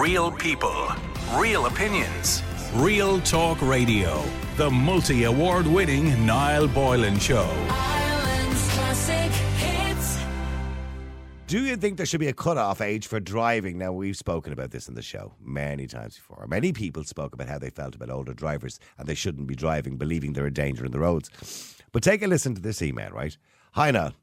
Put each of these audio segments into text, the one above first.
Real people, real opinions, real talk radio. The multi award winning Niall Boylan Show. Ireland's classic hits. Do you think there should be a cut-off age for driving? Now, we've spoken about this in the show many times before. Many people spoke about how they felt about older drivers and they shouldn't be driving, believing they're a danger in the roads. But take a listen to this email, right? Hi, Niall.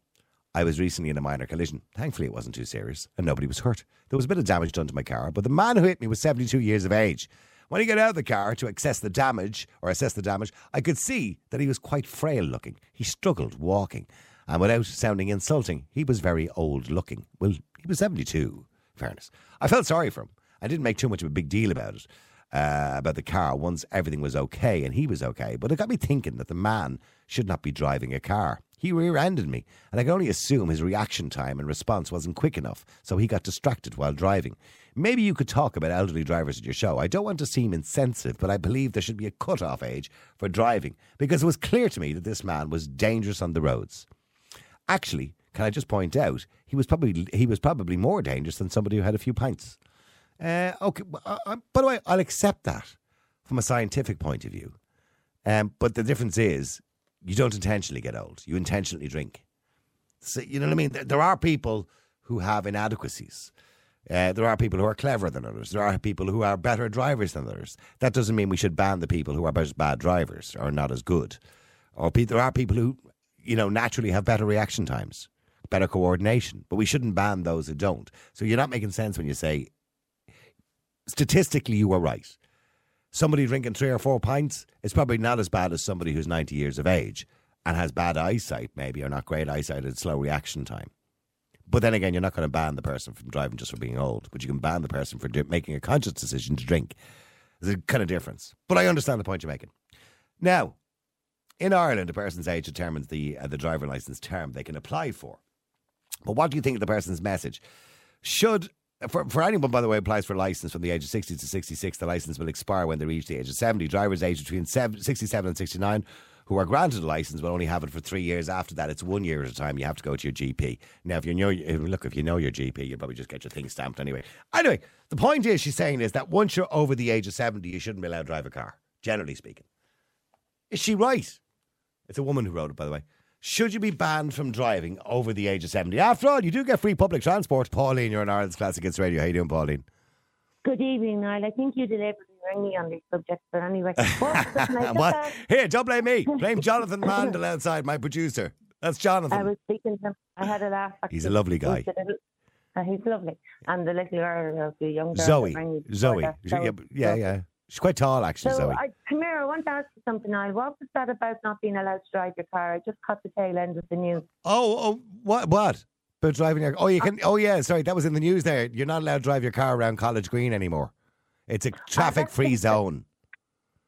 I was recently in a minor collision. Thankfully, it wasn't too serious and nobody was hurt. There was a bit of damage done to my car, but the man who hit me was 72 years of age. When he got out of the car to assess the damage or assess the damage, I could see that he was quite frail looking. He struggled walking, and without sounding insulting, he was very old looking. Well, he was 72, fairness. I felt sorry for him. I didn't make too much of a big deal about it, uh, about the car, once everything was okay and he was okay. But it got me thinking that the man should not be driving a car. He rear ended me, and I can only assume his reaction time and response wasn't quick enough, so he got distracted while driving. Maybe you could talk about elderly drivers at your show. I don't want to seem insensitive, but I believe there should be a cut-off age for driving because it was clear to me that this man was dangerous on the roads. Actually, can I just point out he was probably he was probably more dangerous than somebody who had a few pints. Uh, okay, uh, uh, by the way, I'll accept that from a scientific point of view. Um, but the difference is you don't intentionally get old; you intentionally drink. So, you know what I mean? There, are people who have inadequacies. Uh, there are people who are cleverer than others. There are people who are better drivers than others. That doesn't mean we should ban the people who are bad drivers or not as good. Or pe- there are people who, you know, naturally have better reaction times, better coordination. But we shouldn't ban those who don't. So you're not making sense when you say, statistically, you were right. Somebody drinking three or four pints is probably not as bad as somebody who's 90 years of age and has bad eyesight, maybe, or not great eyesight and slow reaction time. But then again, you're not going to ban the person from driving just for being old, but you can ban the person for di- making a conscious decision to drink. There's a kind of difference. But I understand the point you're making. Now, in Ireland, a person's age determines the uh, the driver license term they can apply for. But what do you think of the person's message? Should for, for anyone, by the way, applies for a license from the age of 60 to 66, the license will expire when they reach the age of 70. Drivers aged between 67 and 69 who are granted a license will only have it for three years. After that, it's one year at a time. You have to go to your GP. Now, if you know, look, if you know your GP, you'll probably just get your thing stamped anyway. Anyway, the point is, she's saying is that once you're over the age of 70, you shouldn't be allowed to drive a car, generally speaking. Is she right? It's a woman who wrote it, by the way. Should you be banned from driving over the age of 70? After all, you do get free public transport. Pauline, you're on Ireland's Classic Hits Radio. How are you doing, Pauline? Good evening, Niall. I think you deliberately rang me on this subject, but anyway. What? Here, don't blame me. Blame Jonathan Mandel outside, my producer. That's Jonathan. I was speaking to him. I had a laugh. He's a lovely guy. He's uh, he's lovely. And the little girl, the young girl. Zoe. Zoe. that, Zoe. yeah, yeah. She's quite tall, actually, So, Zoe. I, I want to ask you something, Niall. What was that about not being allowed to drive your car? I just caught the tail end of the news. Oh, oh, what? What? About driving your? Oh, you can. Oh, yeah. Sorry, that was in the news. There, you're not allowed to drive your car around College Green anymore. It's a ah, traffic-free zone.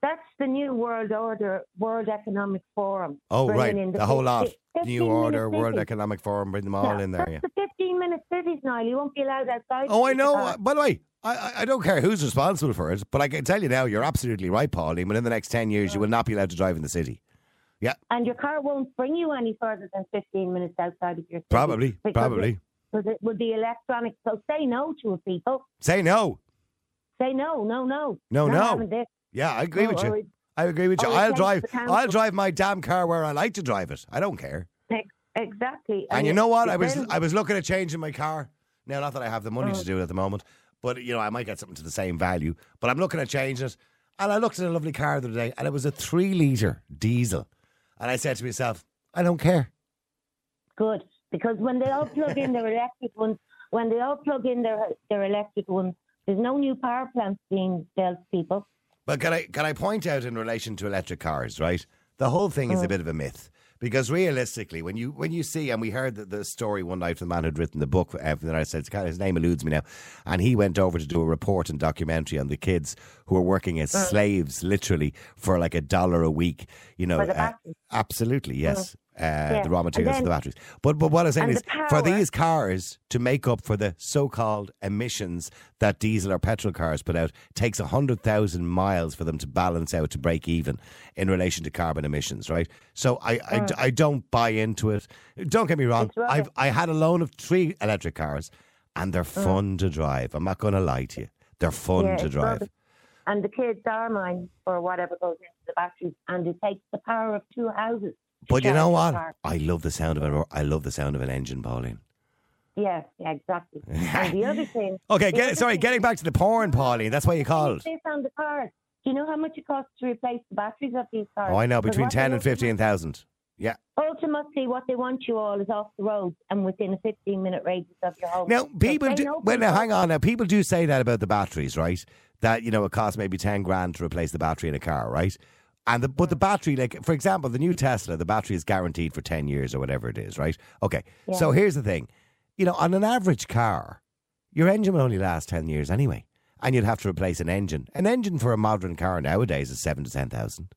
That's the new World Order, World Economic Forum. Oh, right. in The whole lot. New Order, World cities. Economic Forum, bring them all Yeah, in there. That's Yeah. the 15 minute cities, Niall. You won't be allowed outside. Oh, I know. By the way, I, I- don't care who's responsible for it, but I can tell you now, you're absolutely right, Pauline. Within the next 10 years, you will not be allowed to drive in the city. Yeah, And your car won't bring you any further than 15 minutes outside of your city. probably. Probably. It, because it would be electronic. So say no to it, people. Say no. Say no, no, no. No, no. Yeah, I agree Oh, with you. it- I agree with you. Oh, I'll drive. I'll drive my damn car where I like to drive it. I don't care. Exactly. And you know what? I was I was looking at changing my car. Now, not that I have the money Oh. to do it at the moment, but you know, I might get something to the same value. But I'm looking at changing it. And I looked at a lovely car the other day, and it was a three liter diesel. And I said to myself, I don't care. Good. Because when they all plug in their electric ones, when they all plug in their their electric ones, there's no new power plants being built, people. But can I can I point out in relation to electric cars, right? The whole thing is a mm. bit of a myth because realistically, when you when you see, and we heard the, the story one night from the man who'd written the book, uh, the United States, his name eludes me now, and he went over to do a report and documentary on the kids who are working as slaves, literally for like a dollar a week. You know, uh, absolutely, yes. Uh, the raw materials for the batteries. But but what I'm saying is, the for these cars to make up for the so-called emissions that diesel or petrol cars put out, takes hundred thousand miles for them to balance out to break even in relation to carbon emissions. Right. So I I, I don't buy into it. Don't get me wrong. I've I had a loan of three electric cars, and they're fun to drive. I'm not going to lie to you. They're fun Yeah, to drive. rubbish. And the kids are mine or whatever goes into the batteries, and it takes the power of two houses. But you know what? car. I love the sound of an I love the sound of an engine, Pauline. Yeah, yeah, exactly. and the other thing. Okay, get, sorry, thing- getting back to the porn, Pauline. That's why you called. On the cars. Do you know how much it costs to replace the batteries of these cars? Oh, I know, between ten and fifteen thousand. Yeah. Ultimately, what they want you all is off the road and within a 15 minute radius of your home. Now, people they do. Well, now, hang on. Now, people do say that about the batteries, right? That you know it costs maybe ten grand to replace the battery in a car, right? And the, but the battery, like for example, the new Tesla, the battery is guaranteed for ten years or whatever it is, right? Okay. So here's the thing, you know, on an average car, your engine will only last ten years anyway, and you'd have to replace an engine. An engine for a modern car nowadays is seven to ten thousand.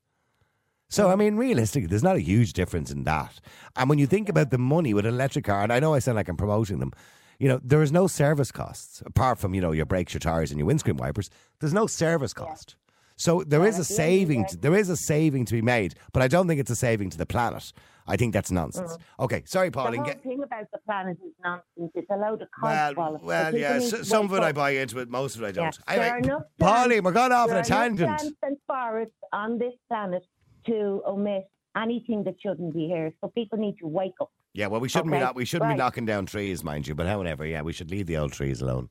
So, I mm. mean, realistically, there's not a huge difference in that. And when you think about the money with an electric car, and I know I sound like I'm promoting them, you know, there is no service costs apart from, you know, your brakes, your tires, and your windscreen wipers. There's no service cost. So there is a at the end of the saving. To, there is a saving to be made, but I don't think it's a saving to the planet. I think that's nonsense. Mm. Okay, sorry, The Pauline. whole Get, thing about the planet is nonsense. It's a load of well, codswallop. well, yeah. to some of it I buy into it. Most of it I don't. There are Anyway, enough Pauline, we're going off on a tangent. and forests on this planet to omit anything that shouldn't be here. So people need to wake up. Yeah, well, we shouldn't be Okay, not, we shouldn't be knocking down trees, mind you. But however, yeah, we should leave the old trees alone.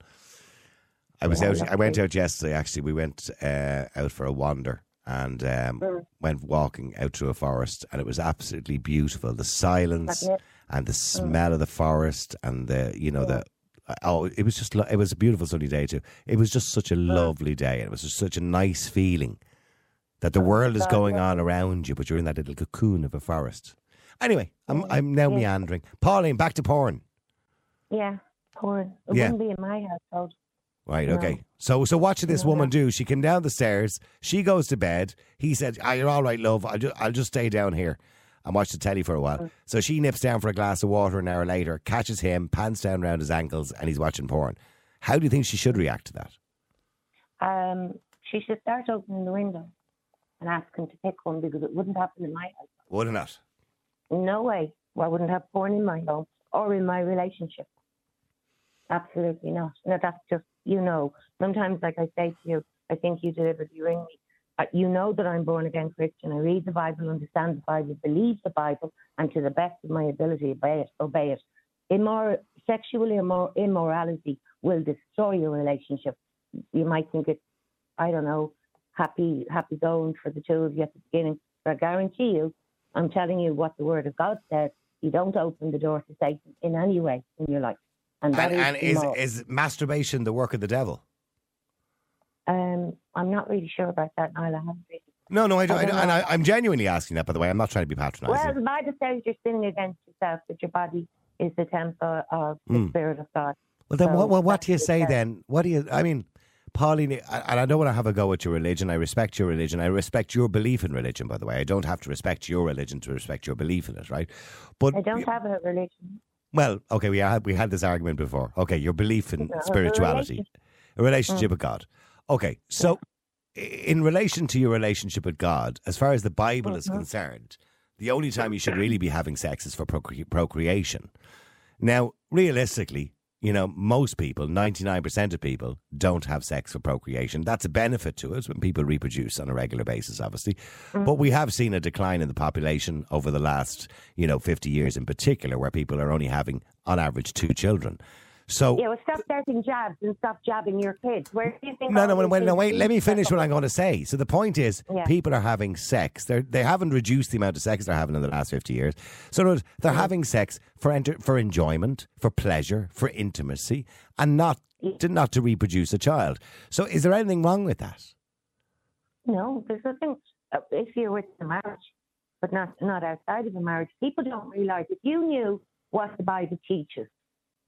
I was out. I went out yesterday. Actually, we went uh, out for a wander and um, Mm. went walking out through a forest, and it was absolutely beautiful. The silence and the smell of the forest, and the you know the. Oh, it was just it was a beautiful sunny day too. It was just such a lovely day, and it was just such a nice feeling that the world is going on around you, but you're in that little cocoon of a forest. Anyway, I'm Mm. I'm now Yeah. meandering. Pauline, back to porn. Yeah, porn. It Yeah. wouldn't be in my household. Right. No. Okay. So so what should this No, woman no. do? She came down the stairs. She goes to bed. He said, ah, "You're all right, love. I'll just I'll just stay down here and watch the telly for a while." So she nips down for a glass of water an hour later, catches him, pants down around his ankles, and he's watching porn. How do you think she should react to that? Um, she should start opening the window and ask him to pick one because it wouldn't happen in my house. Wouldn't it not? No way. I wouldn't have porn in my home or in my relationship. Absolutely not. No, that's just, you know, sometimes, like I say to you, I think you deliberately ring me. You know that I'm born again Christian. I read the Bible, understand the Bible, believe the Bible, and to the best of my ability, obey it. Obey it. Immor- sexual immor- immorality will destroy your relationship. You might think it's, I don't know, happy, happy going for the two of you at the beginning, but I guarantee you, I'm telling you what the Word of God says. You don't open the door to Satan in any way in your life, and that And, is is is masturbation the work of the devil? Um, I'm not really sure about that, Niall. I haven't really. No, no, I don't. I I don't and. I, I'm genuinely asking that. By the way, I'm not trying to be patronising. Well, patronising. the Bible says you're sinning against yourself, that your body is the temple of the Mm. Spirit of God. Well, then So what, what, what do you say says. then? What do you, I mean, Pauline, I- and I don't want to have a go at your religion. I respect your religion. I respect your belief in religion, by the way. I don't have to respect your religion to respect your belief in it, right? But, I don't have a religion. Well, okay, we had, we had this argument before. Okay, your belief in a spirituality, relationship. a relationship with God. Okay, so in relation to your relationship with God, as far as the Bible is Mhm. concerned, the only time you should really be having sex is for procre- procreation. Now, realistically, you know, most people, 99% of people, don't have sex for procreation. That's a benefit to us when people reproduce on a regular basis, obviously. But mm. we have seen a decline in the population over the last, you know, 50 years in particular, where people are only having, on average, two children. So, Yeah, well, stop starting jabs and stop jabbing your kids. Where do you think? no, no, wait, no, wait. Let me finish what I'm going to say. So the point is, Yeah. people are having sex. They they haven't reduced the amount of sex they're having in the last fifty years. So in other words, they're having sex for enter, for enjoyment, for pleasure, for intimacy, and not to, not to reproduce a child. So is there anything wrong with that? No, there's nothing. uh, If you're with a marriage, but not not outside of a marriage, people don't realise. If you knew what the Bible teaches,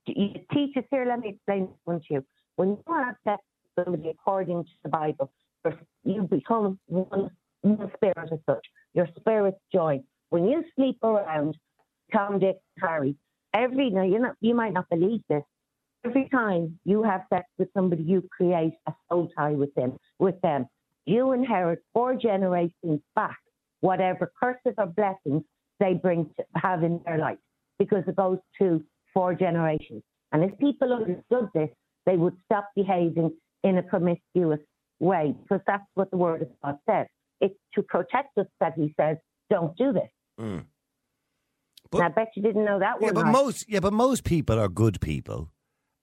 it teaches here. Let me explain this one to you. When you have sex with somebody according to the Bible, you become one, one spirit as such. Your spirits join. When you sleep around, Tom, Dick, Harry, every now you you might not believe this. Every time you have sex with somebody, you create a soul tie with them. With them, you inherit four generations back whatever curses or blessings they bring to have in their life, because it goes to four generations. And if people understood this, they would stop behaving in a promiscuous way because that's what the Word of God says. It's to protect us that He says, don't do this. Mm. and I bet you didn't know that Yeah, but Mike. most yeah, but most people are good people,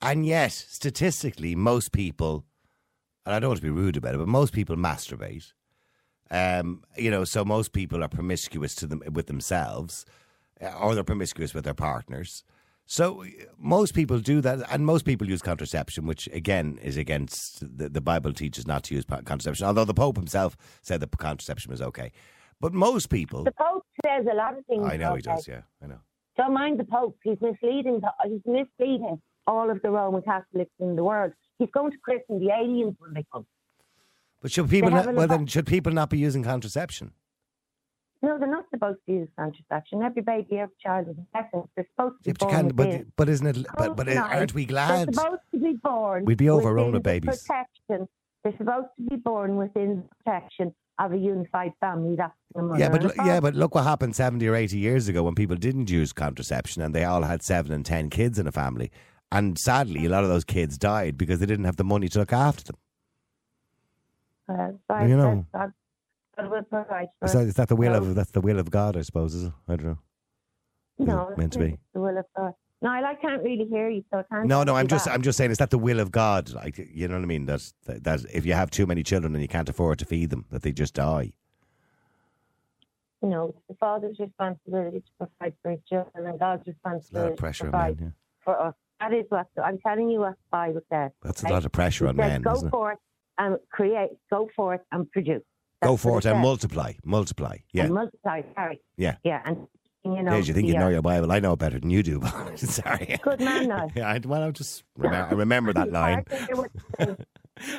and yet statistically, most people, and I don't want to be rude about it, but most people masturbate. Um, you know, so most people are promiscuous to them with themselves, or they're promiscuous with their partners. So uh, most people do that, and most people use contraception, which again is against the, the Bible teaches not to use contraception. Although the Pope himself said that contraception was okay, but most people, the Pope says a lot of things. I know he does, yeah, I know. Don't mind the Pope. He's misleading. He's misleading all of the Roman Catholics in the world. He's going to christen the aliens when they come. But should people not, well then should people not be using contraception? No, they're not supposed to use contraception. Every baby, every child is infected. They're supposed to be Yeah, born but but isn't it? But but aren't we glad? They're supposed to be born. We'd be overrun with babies. Protection. They're supposed to be born within the protection of a unified family. That's Yeah, but look- yeah, but look what happened seventy or eighty years ago when people didn't use contraception and they all had seven and ten kids in a family, and sadly, a lot of those kids died because they didn't have the money to look after them. Uh, you know. God will provide for Is that, is that the will No. of that's the will of God? I suppose is it? I don't know. No, Yeah, meant to be. The will of God. No, I can't really hear you, so I can't. No, no, I'm just that. I'm just saying is that the will of God? Like you know what I mean? That that, that if you have too many children and you can't afford to feed them, that they just die. You know, it's the father's responsibility to provide for his children, and God's It's a lot responsibility of pressure to on provide men. Yeah. for us. That is what I'm telling you. What the Bible says. That's a lot of pressure It on says, men, Go isn't it? forth and create. Go forth and produce. Go forth it and multiply, multiply. Yeah, And multiply. Sorry. Yeah. Yeah, and you know. Did you think the, you know uh, your Bible? I know better than you do. Sorry. Good man, now. Yeah, I, well, I just remember, I remember that line. hard to hear what you're saying.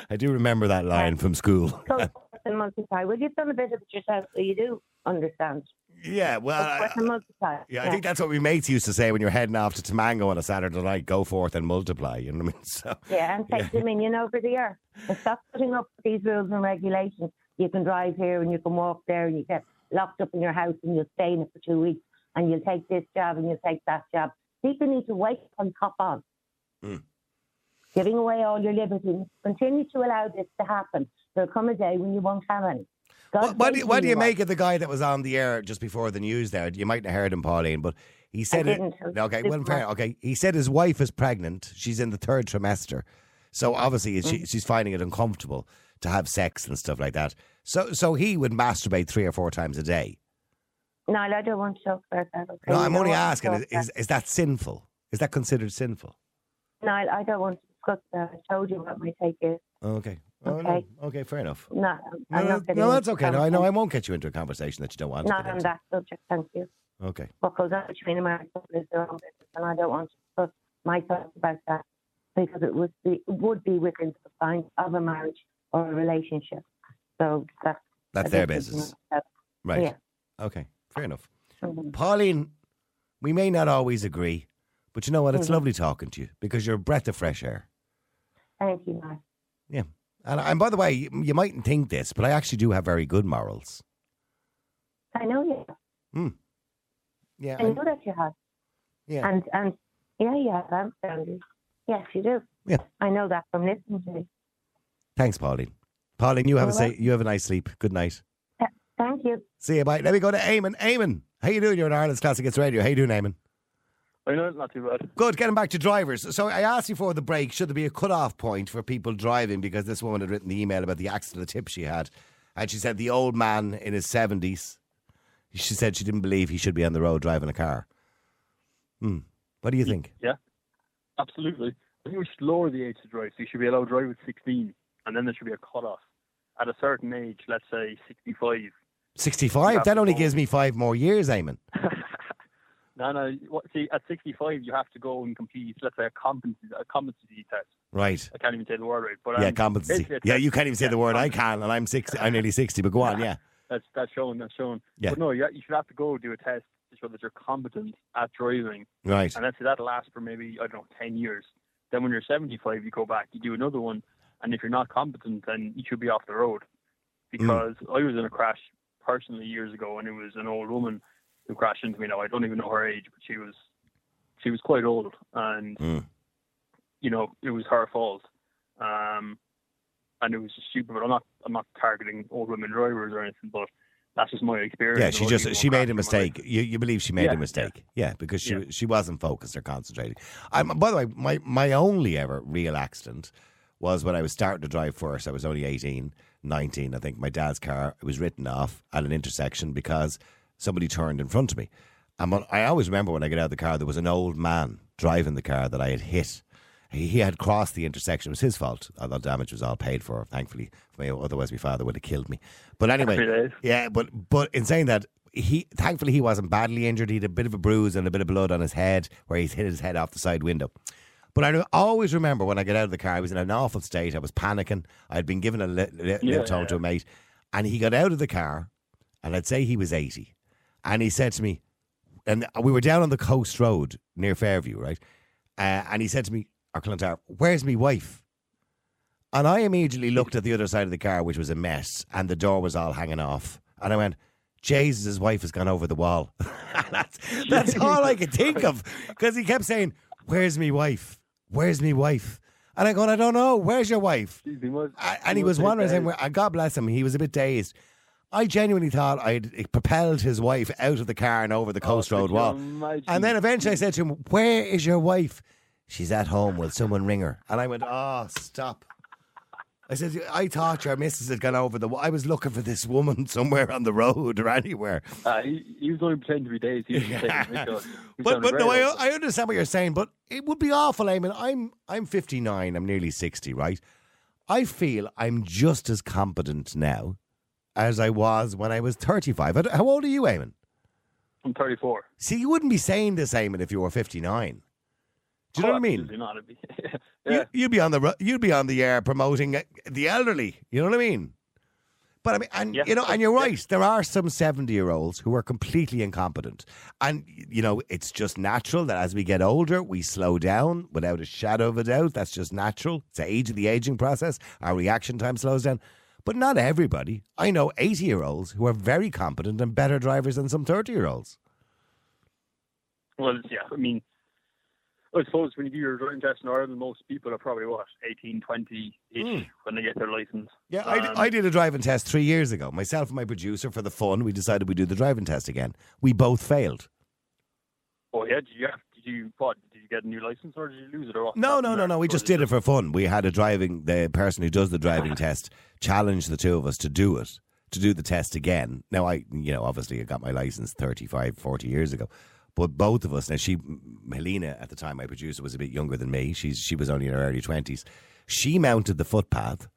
I do remember that line from school. Go forth and multiply. Well, you've done a bit of it yourself, so you do understand. yeah, well, I, and yeah, I think that's what we mates used to say when you're heading off to Tamango on a Saturday night. Go forth and multiply. You know what I mean? So Yeah, and take dominion over the earth. And stop putting up these rules and regulations. You can drive here and you can walk there and you get locked up in your house and you'll stay in it for two weeks and you'll take this job and you'll take that job. People need to wake up and cop on. Mm. Giving away all your liberties. Continue to allow this to happen. There'll come a day when you won't have any. God do you, do you make of the guy that was on the air just before the news? There, you mightn't have heard him, Pauline, but he said it. Okay, well, fair. Okay, he said his wife is pregnant. She's in the third trimester, so obviously Mm. she, she's finding it uncomfortable to have sex and stuff like that. So, so he would masturbate three or four times a day. No, I don't want to talk about that. Okay? No, I'm only asking: is, is is that sinful? Is that considered sinful? No, I don't want to discuss that. I told you what my take is. Okay. Oh, no. Okay. Okay, fair enough. No, I'm No, not getting no, that's okay. No, I know I won't get you into a conversation that you don't want. to Not on into. that subject, thank you. Okay. what goes on between a married couple is their own business, and I don't want to discuss my thoughts about that because it would be, it would be within the confines of a marriage or a relationship. So that's That's their business. Right. Yeah. Okay. Fair enough. Mhm. Pauline, we may not always agree, but you know what? It's Mhm. lovely talking to you because you're a breath of fresh air. Thank you, Mark. Yeah. And, and by the way, you, you mightn't think this, but I actually do have very good morals. I know you. Yeah. I know that you have. yeah. And and yeah, yeah, I'm boundaries. Yes, you do. Yeah. I know that from listening to you. Thanks, Pauline. Pauline, you have a You're say, you have a nice sleep. Good night. Thank you. See you. Bye. Let me go to Eamon. Eamon, how you doing? You're in Ireland's Classic Hits Radio. How you doing, Eamon? I know, it's not too bad. Good. Getting back to drivers. So I asked you for the break. Should there be a cut-off point for people driving? Because this woman had written the email about the accident the tip she had, and she said the old man in his seventies. She said she didn't believe he should be on the road driving a car. Hmm. What do you think? Yeah, absolutely. I think we should lower the age to drive. So you should be allowed to drive at 16, and then there should be a cut-off. At a certain age, let's say 65. Sixty-five. That only gives me five more years, Eamon. no, no. What, see, at 65, you have to go and complete, let's say, a competency, a competency test. Right. I can't even say the word right. But Yeah, um, competency. Yeah, you can't even say yeah, the word. I can, and I'm sixty. I'm nearly sixty. But go on. Yeah. That's that's shown. That's shown. Yeah. But no, you, you should have to go do a test to show that you're competent at driving, Right. and let's say that lasts for maybe I don't know 10 years. Then when you're 75, you go back, you do another one, and if you're not competent, then you should be off the road. Because I was in a crash personally years ago, and it was an old woman who crashed into me. Now I don't even know her age, but she was she was quite old, and Mm. you know it was her fault. Um, and it was just stupid. But I'm not I'm not targeting old women drivers or anything, but that's just my experience. Yeah, she just she made a crashing in my life. mistake. You you believe she made Yeah, a mistake? Yeah, because she Yeah. she wasn't focused or concentrating. I'm, by the way, my my only ever real accident was when I was starting to drive first. I was only 18, 19, I think. My dad's car it was written off at an intersection because somebody turned in front of me. And I always remember when I get out of the car, there was an old man driving the car that I had hit. He, he had crossed the intersection. It was his fault. The damage was all paid for, thankfully. For me, otherwise, my father would have killed me. But anyway, yeah, but but in saying that, he thankfully he wasn't badly injured. He had a bit of a bruise and a bit of blood on his head where he's hit his head off the side window. But I always remember when I get out of the car, I was in an awful state. I was panicking. I had been given a li- li- Yeah, home to a mate, and he got out of the car, and I'd say he was eighty, and he said to me, and we were down on the coast road near Fairview, right? Uh, and he said to me, or Clontarf, where's me wife? And I immediately looked at the other side of the car, which was a mess, and the door was all hanging off. And I went, Jesus, his wife has gone over the wall. that's, that's all I could think of. Because he kept saying, Where's me wife? Where's me wife? And I go, I don't know. Where's your wife? Jeez, he must- I- and he must was wondering, saying. And God bless him, he was a bit dazed. I genuinely thought I'd propelled his wife out of the car and over the coast Oh, road wall. imagine? And then eventually I said to him, Where is your wife? She's at home. Will someone ring her? And I went, Oh, stop. I said, I thought your missus had gone over the. I was looking for this woman somewhere on the road or anywhere. Uh, he, he was only pretending to be days. He was just taking a picture. But but no, I, I understand what you're saying. But it would be awful, Eamon. I'm I'm 59. I'm nearly 60. Right. I feel I'm just as competent now as I was when I was 35. How old are you, Eamon? I'm 34. See, you wouldn't be saying this, Eamon, if you were 59. Do you know Oh, what I mean? Not. You, yeah. you'd be on the you'd be on the air promoting uh, the elderly. You know what I mean? But I mean, and Yeah, you know, and you're yeah. right. There are some seventy-year-olds who are completely incompetent, and you know, it's just natural that as we get older, we slow down without a shadow of a doubt. That's just natural. It's the age of the aging process. Our reaction time slows down. But not everybody. I know eighty-year-olds who are very competent and better drivers than some thirty-year-olds. Well, yeah. I mean, I suppose when you do your driving test in Ireland, most people are probably what 18, 20 ish Hmm. when they get their license. Yeah, I, d- Um, I did a driving test three years ago. Myself and my producer, for the fun, we decided we'd do the driving test again. We both failed. Oh yeah. Did you have? Did you what? Did you get a new license or did you lose it or what? No, no, no, no. We just did it for fun. We had a driving, the person who does the driving test challenged the two of us to do it, to do the test again. Now, I, you know, obviously I got my license 35, 40 years ago. But both of us, now she, Helena at the time, my producer, was a bit younger than me. She's, she was only in her early 20s. She mounted the footpath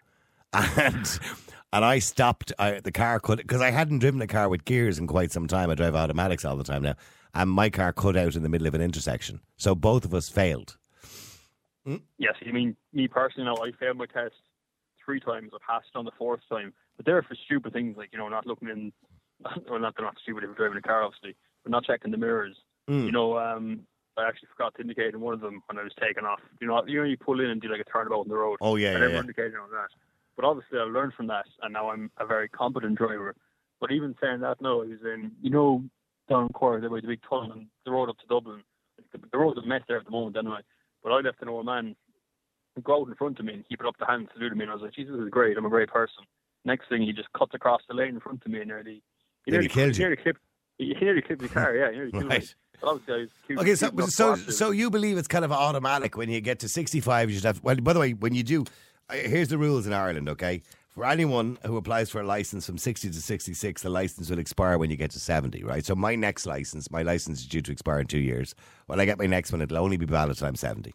and and I stopped. I, the car could because I hadn't driven a car with gears in quite some time. I drive automatics all the time now, and my car cut out in the middle of an intersection. So both of us failed. Yes, I mean me personally. I failed my test three times. I passed on the fourth time, but they're for stupid things like you know not looking in. Well, not they're not stupid if you're driving a car, obviously, but not checking the mirrors. Mm. You know, um, I actually forgot to indicate in one of them when I was taking off. You know, you know, you pull in and do like a turnabout on the road. Oh yeah, I yeah, never yeah. indicated on that. But obviously, I learned from that, and now I'm a very competent driver. But even saying that, no, I was in, you know, down in Cork, there was a big tunnel on the road up to Dublin. The, the road's a mess there at the moment, anyway. But I left an old man go out in front of me and he put up the hand to me, and I was like, Jesus, this is great. I'm a great person. Next thing, he just cuts across the lane in front of me and nearly, he Nearly nearly, killed he you. nearly clipped. He nearly clipped the car, yeah. He nearly killed me. Right. But obviously, I was Okay, so so so you believe it's kind of automatic when you get to sixty five. You should have. Well, by the way, when you do, here's the rules in Ireland. Okay, for anyone who applies for a license from sixty to sixty six, the license will expire when you get to seventy. Right. So my next license, my license is due to expire in two years. When I get my next one, it'll only be valid till I'm seventy.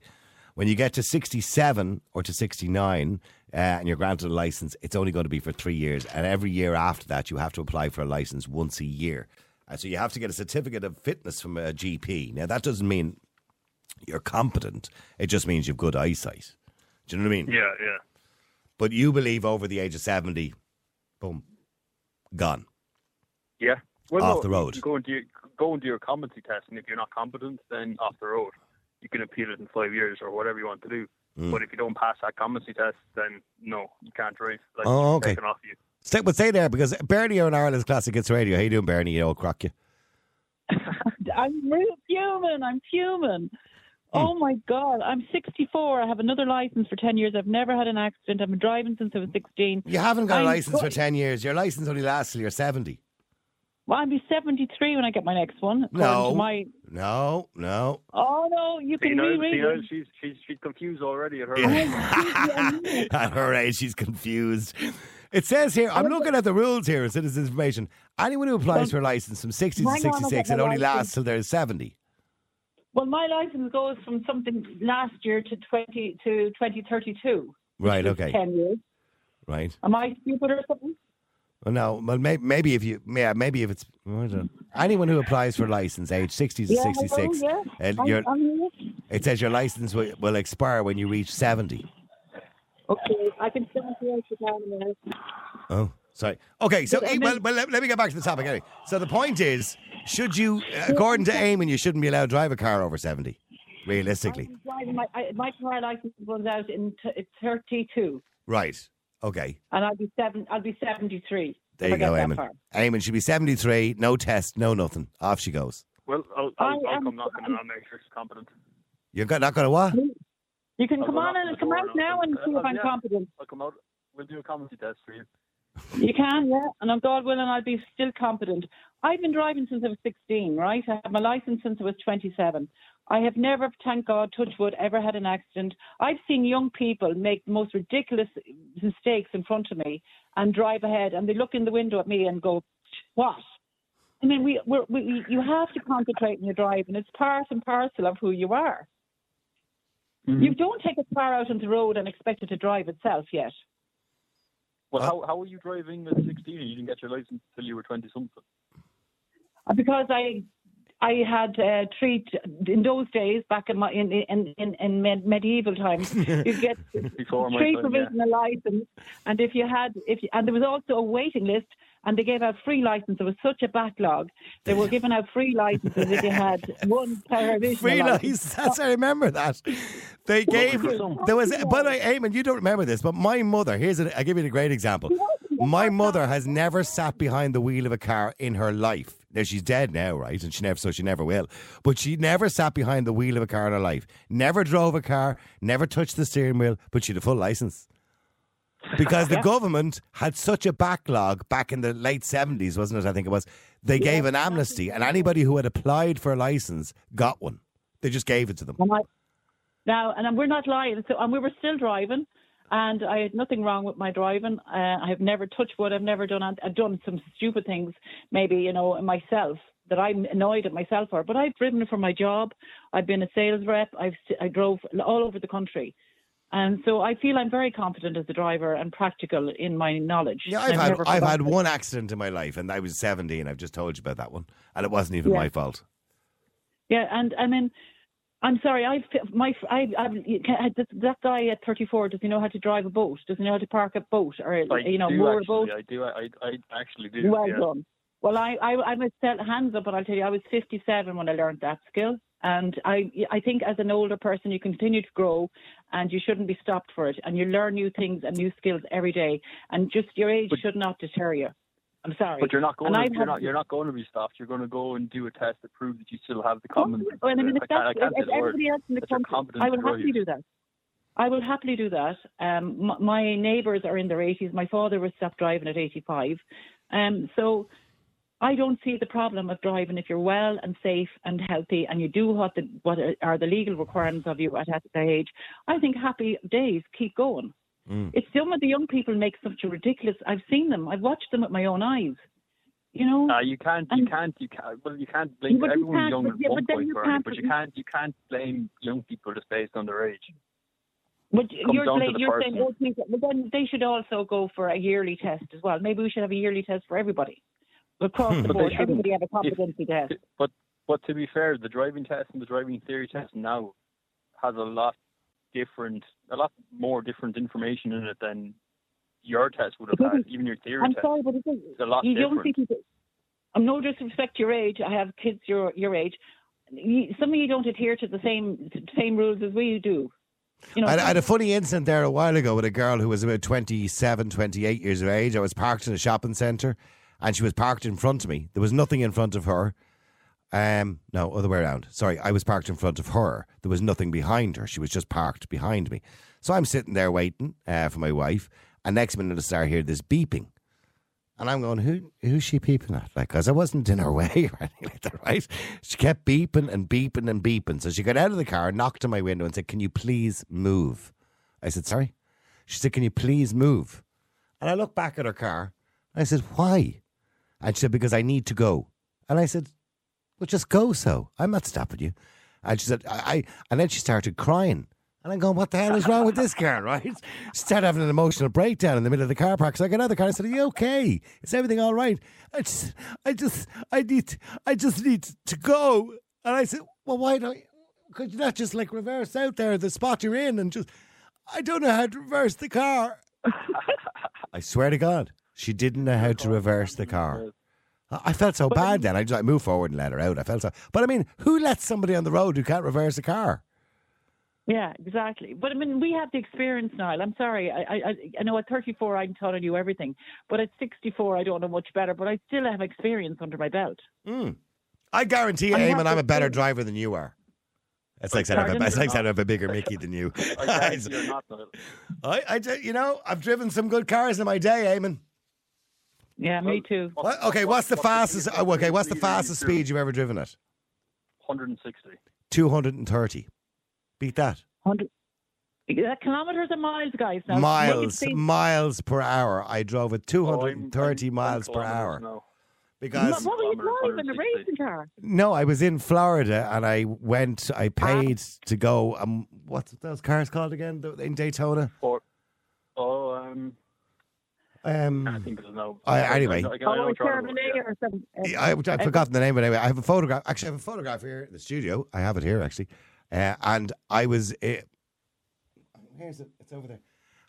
When you get to 67 or to 69 uh, and you're granted a license, it's only going to be for three years. And every year after that, you have to apply for a license once a year. So you have to get a certificate of fitness from a GP. Now, that doesn't mean you're competent, it just means you've good eyesight. Do you know what I mean? Yeah, yeah. But you believe over the age of 70, boom, gone. Yeah. Well, Off no, the road. you Go into your, go into your competency test, and if you're not competent, then off the road. You can appeal it in five years or whatever you want to do. Hmm. But if you don't pass that competency test, then no, you can't drive. Like, Oh, okay. Off you. Stay, but stay there because Bernie on Ireland's Classic Hits Radio. How you doing, Bernie? You old crock you. I'm real fuming. I'm fuming. Hmm. Oh my God, I'm 64. I have another license for 10 years. I've never had an accident. I've been driving since I was 16. You haven't got a I'm license for 10 years. Your license only lasts till you're 70. Well, I'll be 73 when I get my next one. No. My, No, no. oh, no, you can now, reread see, it. she's, she's, she's confused already at her. Oh, at her age, she's confused. It says here, I'm looking at the rules here, citizens information. Anyone who applies for a license from 60 to Hang on, I'll 66, it only lasts till they're 70. Well, my license goes from something last year to 20 to 2032. Right, okay. 10 years. Right. Am I stupid or something? Well, no, well, may, maybe if you, yeah, maybe if it's, I don't know. anyone who applies for a license age 60 to Yeah, 66, hello, yeah. uh, I'm- I'm it says your license will, will expire when you reach 70. Okay, I can send you down a minute. Oh, sorry. Okay, so But, eh, well, well let, let me get back to the topic anyway. So the point is, should you, according to Eamon, you shouldn't be allowed to drive a car over 70, realistically. I'm driving my, I, my car license runs out in t- it's 32, Right. Okay. and I'll be seven. I'll be 73. There if you I get go, that Eamon. far. Eamon should be 73, no test, no nothing. Off she goes. Well, I'll, I I'll, I'll am- come knocking and I'll make sure she's competent. You're got, not going to what? You can I'll come on on and come out and now and see if I'm yeah. competent. I'll come out. We'll do a competency test for you. You can, yeah, and on God willing, I'll be still competent. I've been driving since I was 16, right? I have my license since I was 27. I have never, thank God, touch wood, ever had an accident. I've seen young people make the most ridiculous mistakes in front of me and drive ahead, and they look in the window at me and go, "What?" I mean, we, we're, we you have to concentrate when you're driving. It's part and parcel of who you are. You don't take a car out on the road and expect it to drive itself yet. Well, how, how were you driving at 16 and you didn't get your license until you were 20 something? Uh, because I I had uh, treat in those days back in my in in in, in med- medieval times you get Before three time, yeah. provisional license and if you had if you, and there was also a waiting list and they gave out free licenses. there was such a backlog they were giving out free licenses if you had one provisional Free license. license. That's, I remember that. They gave, there was, by the way, Eamon, you don't remember this, but my mother, here's, a, I'll give you a great example. My mother has never sat behind the wheel of a car in her life. Now she's dead now, right? And she never, so she never will. But she never sat behind the wheel of a car in her life. Never drove a car. Never touched the steering wheel. But she had a full license because the government had such a backlog back in the late seventies, wasn't it? I think it was. They gave an amnesty, and anybody who had applied for a license got one. They just gave it to them. And I, now, and we're not lying. So, and we were still driving, and I had nothing wrong with my driving. Uh, I have never touched wood. I've never done. I've done some stupid things, maybe you know myself that I'm annoyed at myself for. But I've driven for my job. I've been a sales rep. I've I drove all over the country. And so I feel I'm very confident as a driver and practical in my knowledge. Yeah, And I've had I've had one accident in my life, and I was seventeen. I've just told you about that one, and it wasn't even Yeah. my fault. Yeah, and I mean, I'm sorry. I my I, I that, that guy at 34 does he know how to drive a boat? Does he know how to park a boat or I you know do moor a boat? I do. I, I actually do. Well yeah. done. Well, I I I was set hands up, and I'll tell you, I was 57 when I learned that skill. And I I think as an older person, you continue to grow, and you shouldn't be stopped for it. And you learn new things and new skills every day. And just your age But- should not deter you. I'm sorry. But you're not going. And To, you're not. You're not going to be stopped. You're going to go and do a test that proves that you still have the common. Well, I mean, if, I can't, that's, if say the word. everybody else in the country, I will happily do that. I will happily do that. Um, m- my neighbours are in their 80s. My father was stopped driving at 85. Um, so I don't see the problem of driving if you're well and safe and healthy and you do what the what are the legal requirements of you at that age. I think happy days keep going. Mm. It's some of the young people make such a ridiculous. I've seen them. I've watched them with my own eyes. You know. Uh, you can't, you And- can't, you can't. Well, you can't blame But you everyone's can't, young but- at yeah, one but point, you Bernie, can't- but you can't, you can't blame young people just based on their age. But you're, down saying- you're saying, oh, please, but then they should also go for a yearly test as well. Maybe we should have a yearly test for everybody. Across hmm. the board, everybody have a competency test. But, but to be fair, the driving test and the driving theory test now has a lot different, a lot more different information in it than your test would have It had. Even your theory I'm test sorry, but it's, is a lot you young different. people. I'm no disrespect to your age. I have kids your your age. You, some of you don't adhere to the same same rules as we do. You know, I, I had a funny incident there a while ago with a girl who was about 27, 28 years of age. I was parked in a shopping centre and she was parked in front of me. There was nothing in front of her. Um, no, other way around. Sorry, I was parked in front of her. There was nothing behind her. She was just parked behind me. So I'm sitting there waiting uh, for my wife, and next minute I start hear this beeping. And I'm going, who who's she beeping at? Like, because I wasn't in her way or anything like that, right? She kept beeping and beeping and beeping. So she got out of the car, knocked on my window, and said, Can you please move? I said, Sorry? She said, Can you please move? And I looked back at her car. I said, Why? And she said, Because I need to go. And I said, Well, just go so. I'm not stopping you. And she said, I, I and then she started crying. And I'm going, what the hell is wrong with this car, right? She started having an emotional breakdown in the middle of the car park. So I got out of the car and I said, Are you okay? Is everything all right? I just I just I need I just need to go. And I said, Well, why don't you could you not just like reverse out there the spot you're in and just I don't know how to reverse the car. I swear to God, she didn't know how to reverse the car. I I felt so bad then. I just I moved forward and let her out. I felt so. But I mean, who lets somebody on the road who can't reverse a car? Yeah, exactly. But I mean, we have the experience, Niall. I'm sorry. I, I, I- I know at 34 I'm telling you everything, but at 64 I don't know much better. But I still have experience under my belt. Hmm. I guarantee you, I Eamon, I'm a better driver than you are. It's like saying I have a, like have a bigger Mickey than you. I. I, I, you know, I've driven some good cars in my day, Eamon. Yeah, me too. What, okay, what's the fastest? oh, Okay, what's the fastest speed? speed you've ever driven at? 160. Two hundred and thirty. Beat that. 100 Yeah, kilometers and miles, guys. Now, miles, Maybe miles per hour. I drove at two Oh, hundred I'm- and I'm- I'm miles per hour now. because what were you kilometers, driving? A 160. racing car? no, I was in Florida and I went. I paid to go. Um, what's those cars called again? In Daytona. Or, oh, um, I Um, think there's no. I- anyway. I, know- I know Oh, what you're on about, Terminator yeah. or something. I, I've forgotten the name, but anyway, I have a photograph. Actually, I have a photograph here in the studio. I have it here actually, uh, and I was. Uh, here's it. It's over there.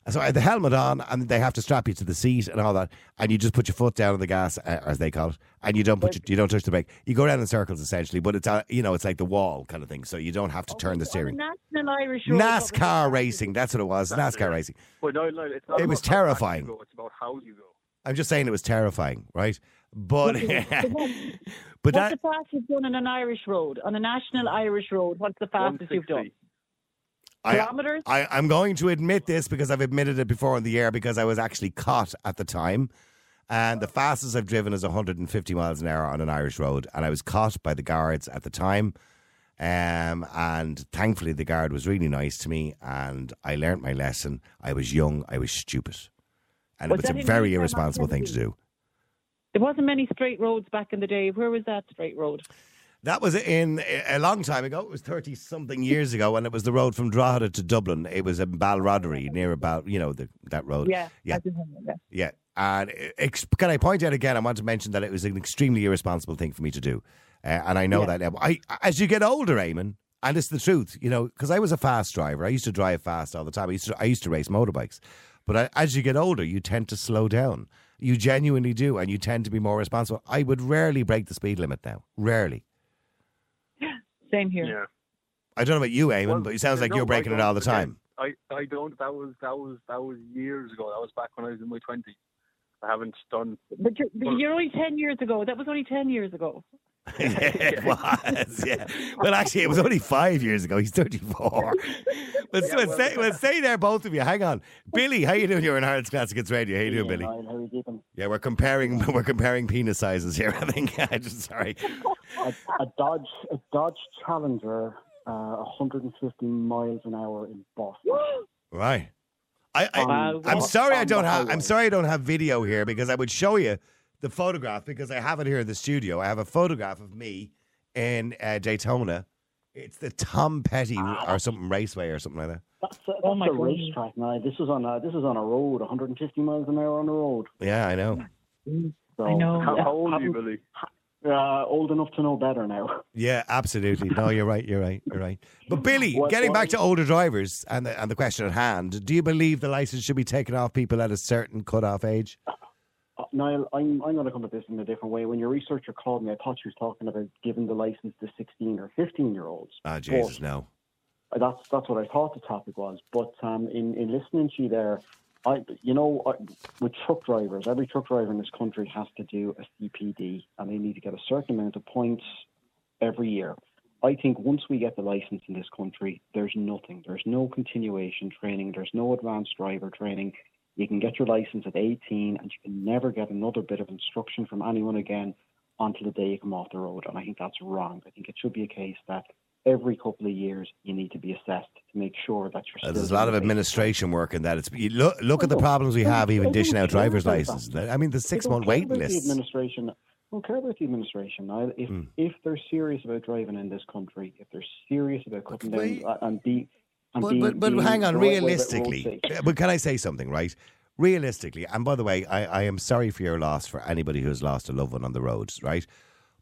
So I had the helmet on, and they have to strap you to the seat and all that, and you just put your foot down on the gas, uh, as they call it, and you don't put your, you don't touch the brake. You go around in circles essentially, but it's uh, you know it's like the wall kind of thing, so you don't have to turn the steering. National Irish Road, NASCAR racing, that's what it was. That's NASCAR it. racing. But no, no, it's not It was how fast you terrifying. go, It's about how you go. I'm just saying it was terrifying, right? But but What's that the fastest you've done on an Irish road? On a national Irish road, what's the fastest you've done? 160. I, Kilometers? I, I'm going to admit this because I've admitted it before on the air because I was actually caught at the time. And the fastest I've driven is 150 miles an hour on an Irish road. And I was caught by the guards at the time. Um, and thankfully, the guard was really nice to me. And I learnt my lesson. I was young, I was stupid. And Was it was a very irresponsible thing to do. There wasn't many straight roads back in the day. Where was that straight road? That was in a long time ago. It was thirty something years ago, and it was the road from Drogheda to Dublin. It was in Balrothery, near about, you know, the, that road. Yeah, yeah, yeah. And ex- can I point out again? I want to mention that it was an extremely irresponsible thing for me to do, uh, and I know Yeah. that now. I, as you get older, Eamon, and it's the truth, you know, because I was a fast driver. I used to drive fast all the time. I used to, I used to race motorbikes, but I, as you get older, you tend to slow down. You genuinely do, and you tend to be more responsible. I would rarely break the speed limit now. Rarely. Same here. Yeah. I don't know about you, Eamon, Well, but it sounds like no, you're breaking it all the again, time. I, I don't. That was that was that was years ago. That was back when I was in my twenties. I haven't done. But you're, but you're only 10 years ago. That was only 10 years ago. yeah, it was. Yeah. Well, actually, it was only five years ago. He's 34. Let's, Yeah, let's, well- stay, let's stay there, both of you. Hang on. Billy, how you doing? You're in Ireland's Classic Hits Radio. How you doing, Billy? How are you keeping? Yeah, we're comparing we're comparing penis sizes here, I think. I just sorry. A, a Dodge, a Dodge Challenger, uh, 150 miles an hour in Boston. Right. I, I Wow. I'm sorry I don't have I'm sorry I don't have video here because I would show you the photograph because I have it here in the studio. I have a photograph of me in uh, Daytona. It's the Tom Petty or something raceway or something like that. That's a, that's Oh my a racetrack now. This is on a this is on a road, 150 miles an hour on the road. Yeah, I know. So, I know. How, how old are you, Billy? Uh, old enough to know better now. Yeah, absolutely. No, you're right. You're right. You're right. But Billy, What- getting what- back to older drivers and the, and the question at hand, do you believe the license should be taken off people at a certain cut-off age? Niall, I'm I'm going to come at this in a different way. When your researcher called me, I thought she was talking about giving the license to 16 or 15 year olds. Ah, Jesus, no. Uh, That's that's what I thought the topic was. But um, in in listening to you there, I you know I, with truck drivers, every truck driver in this country has to do a CPD, and they need to get a certain amount of points every year. I think once we get the license in this country, there's nothing. There's no continuation training. There's no advanced driver training. You can get your license at 18 and you can never get another bit of instruction from anyone again until the day you come off the road. And I think that's wrong. I think it should be a case that every couple of years you need to be assessed to make sure that you're Uh, still There's a lot of doing the basics. administration work in that. It's you look look at the problems we have even I dishing out driver's licenses. I mean, the I six don't month care waiting about the administration. I don't care about the administration. I, if Hmm. if they're serious about driving in this country, if they're serious about cutting down we- and be and But, being, but, but hang on, the right way about road realistically, but can I say something, right? Realistically, and by the way, I, I am sorry for your loss for anybody who has lost a loved one on the roads, right?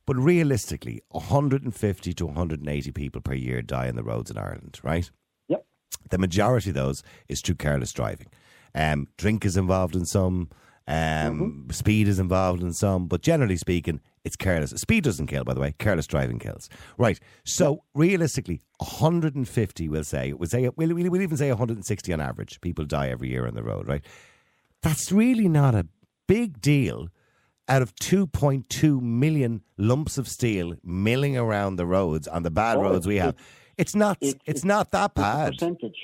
But realistically, 150 to 180 people per year die on the roads in Ireland, right? Yep. The majority of those is through careless driving. Um, drink is involved in some, um, speed is involved in some, but generally speaking, it's careless. Speed doesn't kill, by the way. Careless driving kills. Right. So realistically, 150, we'll say, we'll say, we'll, we'll, even say 160 on average. People die every year on the road, right? That's really not a big deal out of 2.2 million lumps of steel milling around the roads on the bad Oh, roads we have. It's not. it- it's it- not that It's a bad. percentage.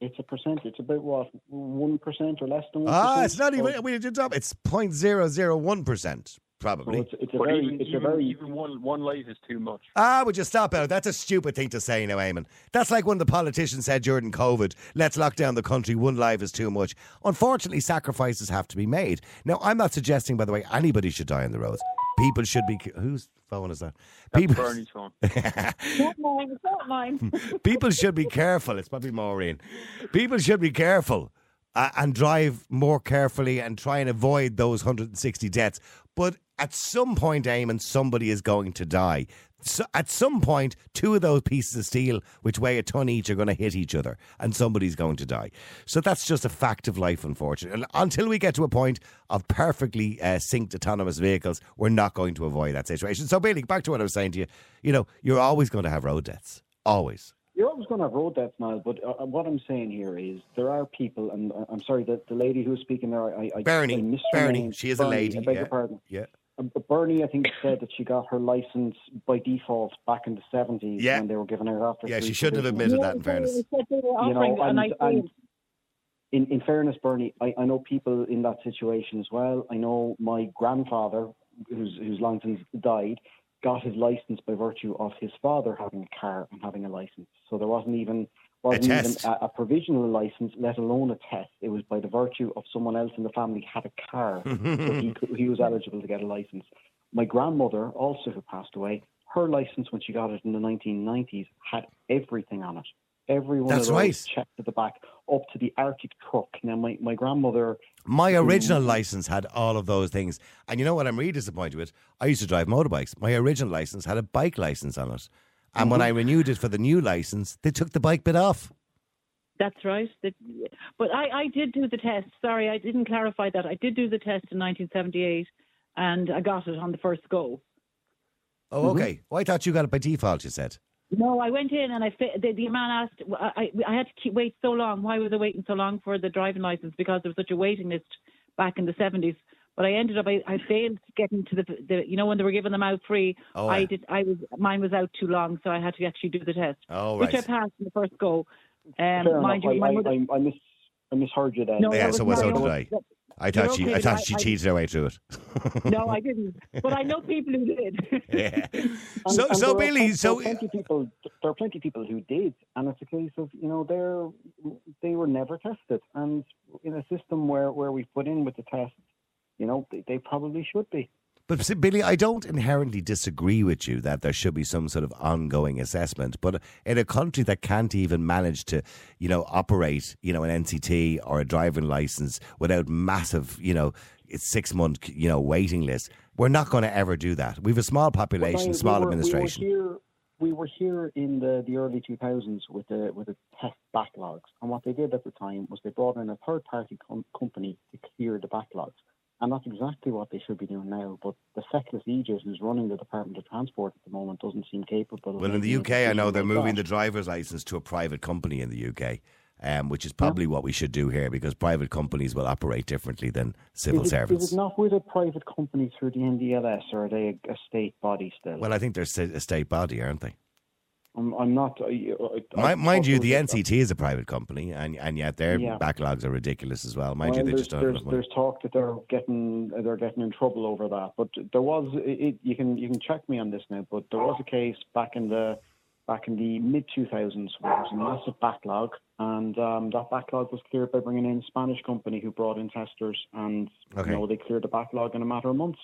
It's a percent. It's about what one percent or less than one. Ah, it's not even. We did up. It's 0.001 percent, probably. So it's, it's a But very, even, it's a even, very. even one one life is too much. Ah, would you stop out? That's a stupid thing to say now, Eamon. That's like when the politicians said during COVID, let's lock down the country, one life is too much. Unfortunately, sacrifices have to be made. Now, I'm not suggesting, by the way, anybody should die on the roads. People should be. Whose phone is that? That's People, Bernie's phone. Not mine. It's not mine. people should be careful. It's probably Maureen. People should be careful uh, and drive more carefully and try and avoid those 160 deaths. But at some point, Eamon, somebody is going to die. So at some point, two of those pieces of steel, which weigh a ton each, are going to hit each other, and somebody's going to die. So that's just a fact of life, unfortunately. And until we get to a point of perfectly uh, synced autonomous vehicles, we're not going to avoid that situation. So, Bailey, back to what I was saying to you. You know, you're always going to have road deaths. Always. You're always going to have road deaths, Niall. But uh, what I'm saying here is there are people, and uh, I'm sorry that the lady who's speaking there, I, I Bernie. I Bernie. name. She is a lady, I beg yeah. your pardon. Yeah. Um, but Bernie, I think, said that she got her license by default back in the 70s Yeah. when they were giving her after. Yeah, she shouldn't have admitted that, in fairness. They said they were You know, and I and- In, in fairness, Bernie, I, I know people in that situation as well. I know my grandfather, who's, who's long since died, got his license by virtue of his father having a car and having a license. So there wasn't even wasn't even a, a provisional license, let alone a test. It was by the virtue of someone else in the family had a car, so he could, he was eligible to get a license. My grandmother, also who passed away, her license when she got it in the 1990s had everything on it. Every one That's right. checked at the back, up to the artic truck. Now, my, my grandmother, My original license had all of those things. And you know what I'm really disappointed with? I used to drive motorbikes. My original license had a bike license on it. And when mm-hmm. I renewed it for the new license, they took the bike bit off. That's right. But I, I did do the test. Sorry, I didn't clarify that. I did do the test in 1978, and I got it on the first go. Oh, mm-hmm. okay. Well, I thought you got it by default, you said. No, I went in and I fi- the, the man asked. I, I had to keep wait so long. Why was I waiting so long for the driving license? Because there was such a waiting list back in the seventies. But I ended up I, I failed getting to the the you know when they were giving them out free. Oh, I did I was mine was out too long, so I had to actually do the test, Oh, right. which I passed in the first go. Um, mind enough, you, I, my mother. I, I, I, mis, I misheard you then. no, Yeah, that so was so did I. I thought You're she, okay, I thought but she I- I- cheated her way through it. No, I didn't. But I know people who did. yeah. And- So, and so there are Billy, so there are plenty of people. There are plenty of people who did, and it's a case of you know they're they were never tested, and in a system where where we put in with the tests, you know they, they probably should be. But Billy, I don't inherently disagree with you that there should be some sort of ongoing assessment. But in a country that can't even manage to, you know, operate, you know, an NCT or a driving license without massive, you know, six month, you know, waiting list, we're not going to ever do that. We have a small population, Well, small we were, administration. We were here, we were here in the, the early 2000s with the with the test backlogs, and what they did at the time was they brought in a third party com- company to clear the backlogs. And that's exactly what they should be doing now. But the feckless Aegis, who's running the Department of Transport at the moment, doesn't seem capable of. Well, in the UK, I know they're like moving that. the driver's license to a private company in the UK. um, which is probably what we should do here because private companies will operate differently than civil is, it, servants. is it not with a private company through the NDLS or are they a, a state body still? Well, I think they're a state body, aren't they? I'm, I'm not. I, I, I mind you, the there was a- NCT is a private company, and and yet their Yeah. backlogs are ridiculous as well. Mind you, they just don't there's, there's talk that they're getting they're getting in trouble over that. But there was it, it, you can you can check me on this now. But there was a case back in the back in the mid 2000s where there was a massive backlog, and um, that backlog was cleared by bringing in a Spanish company who brought in testers, and Okay. you know they cleared the backlog in a matter of months.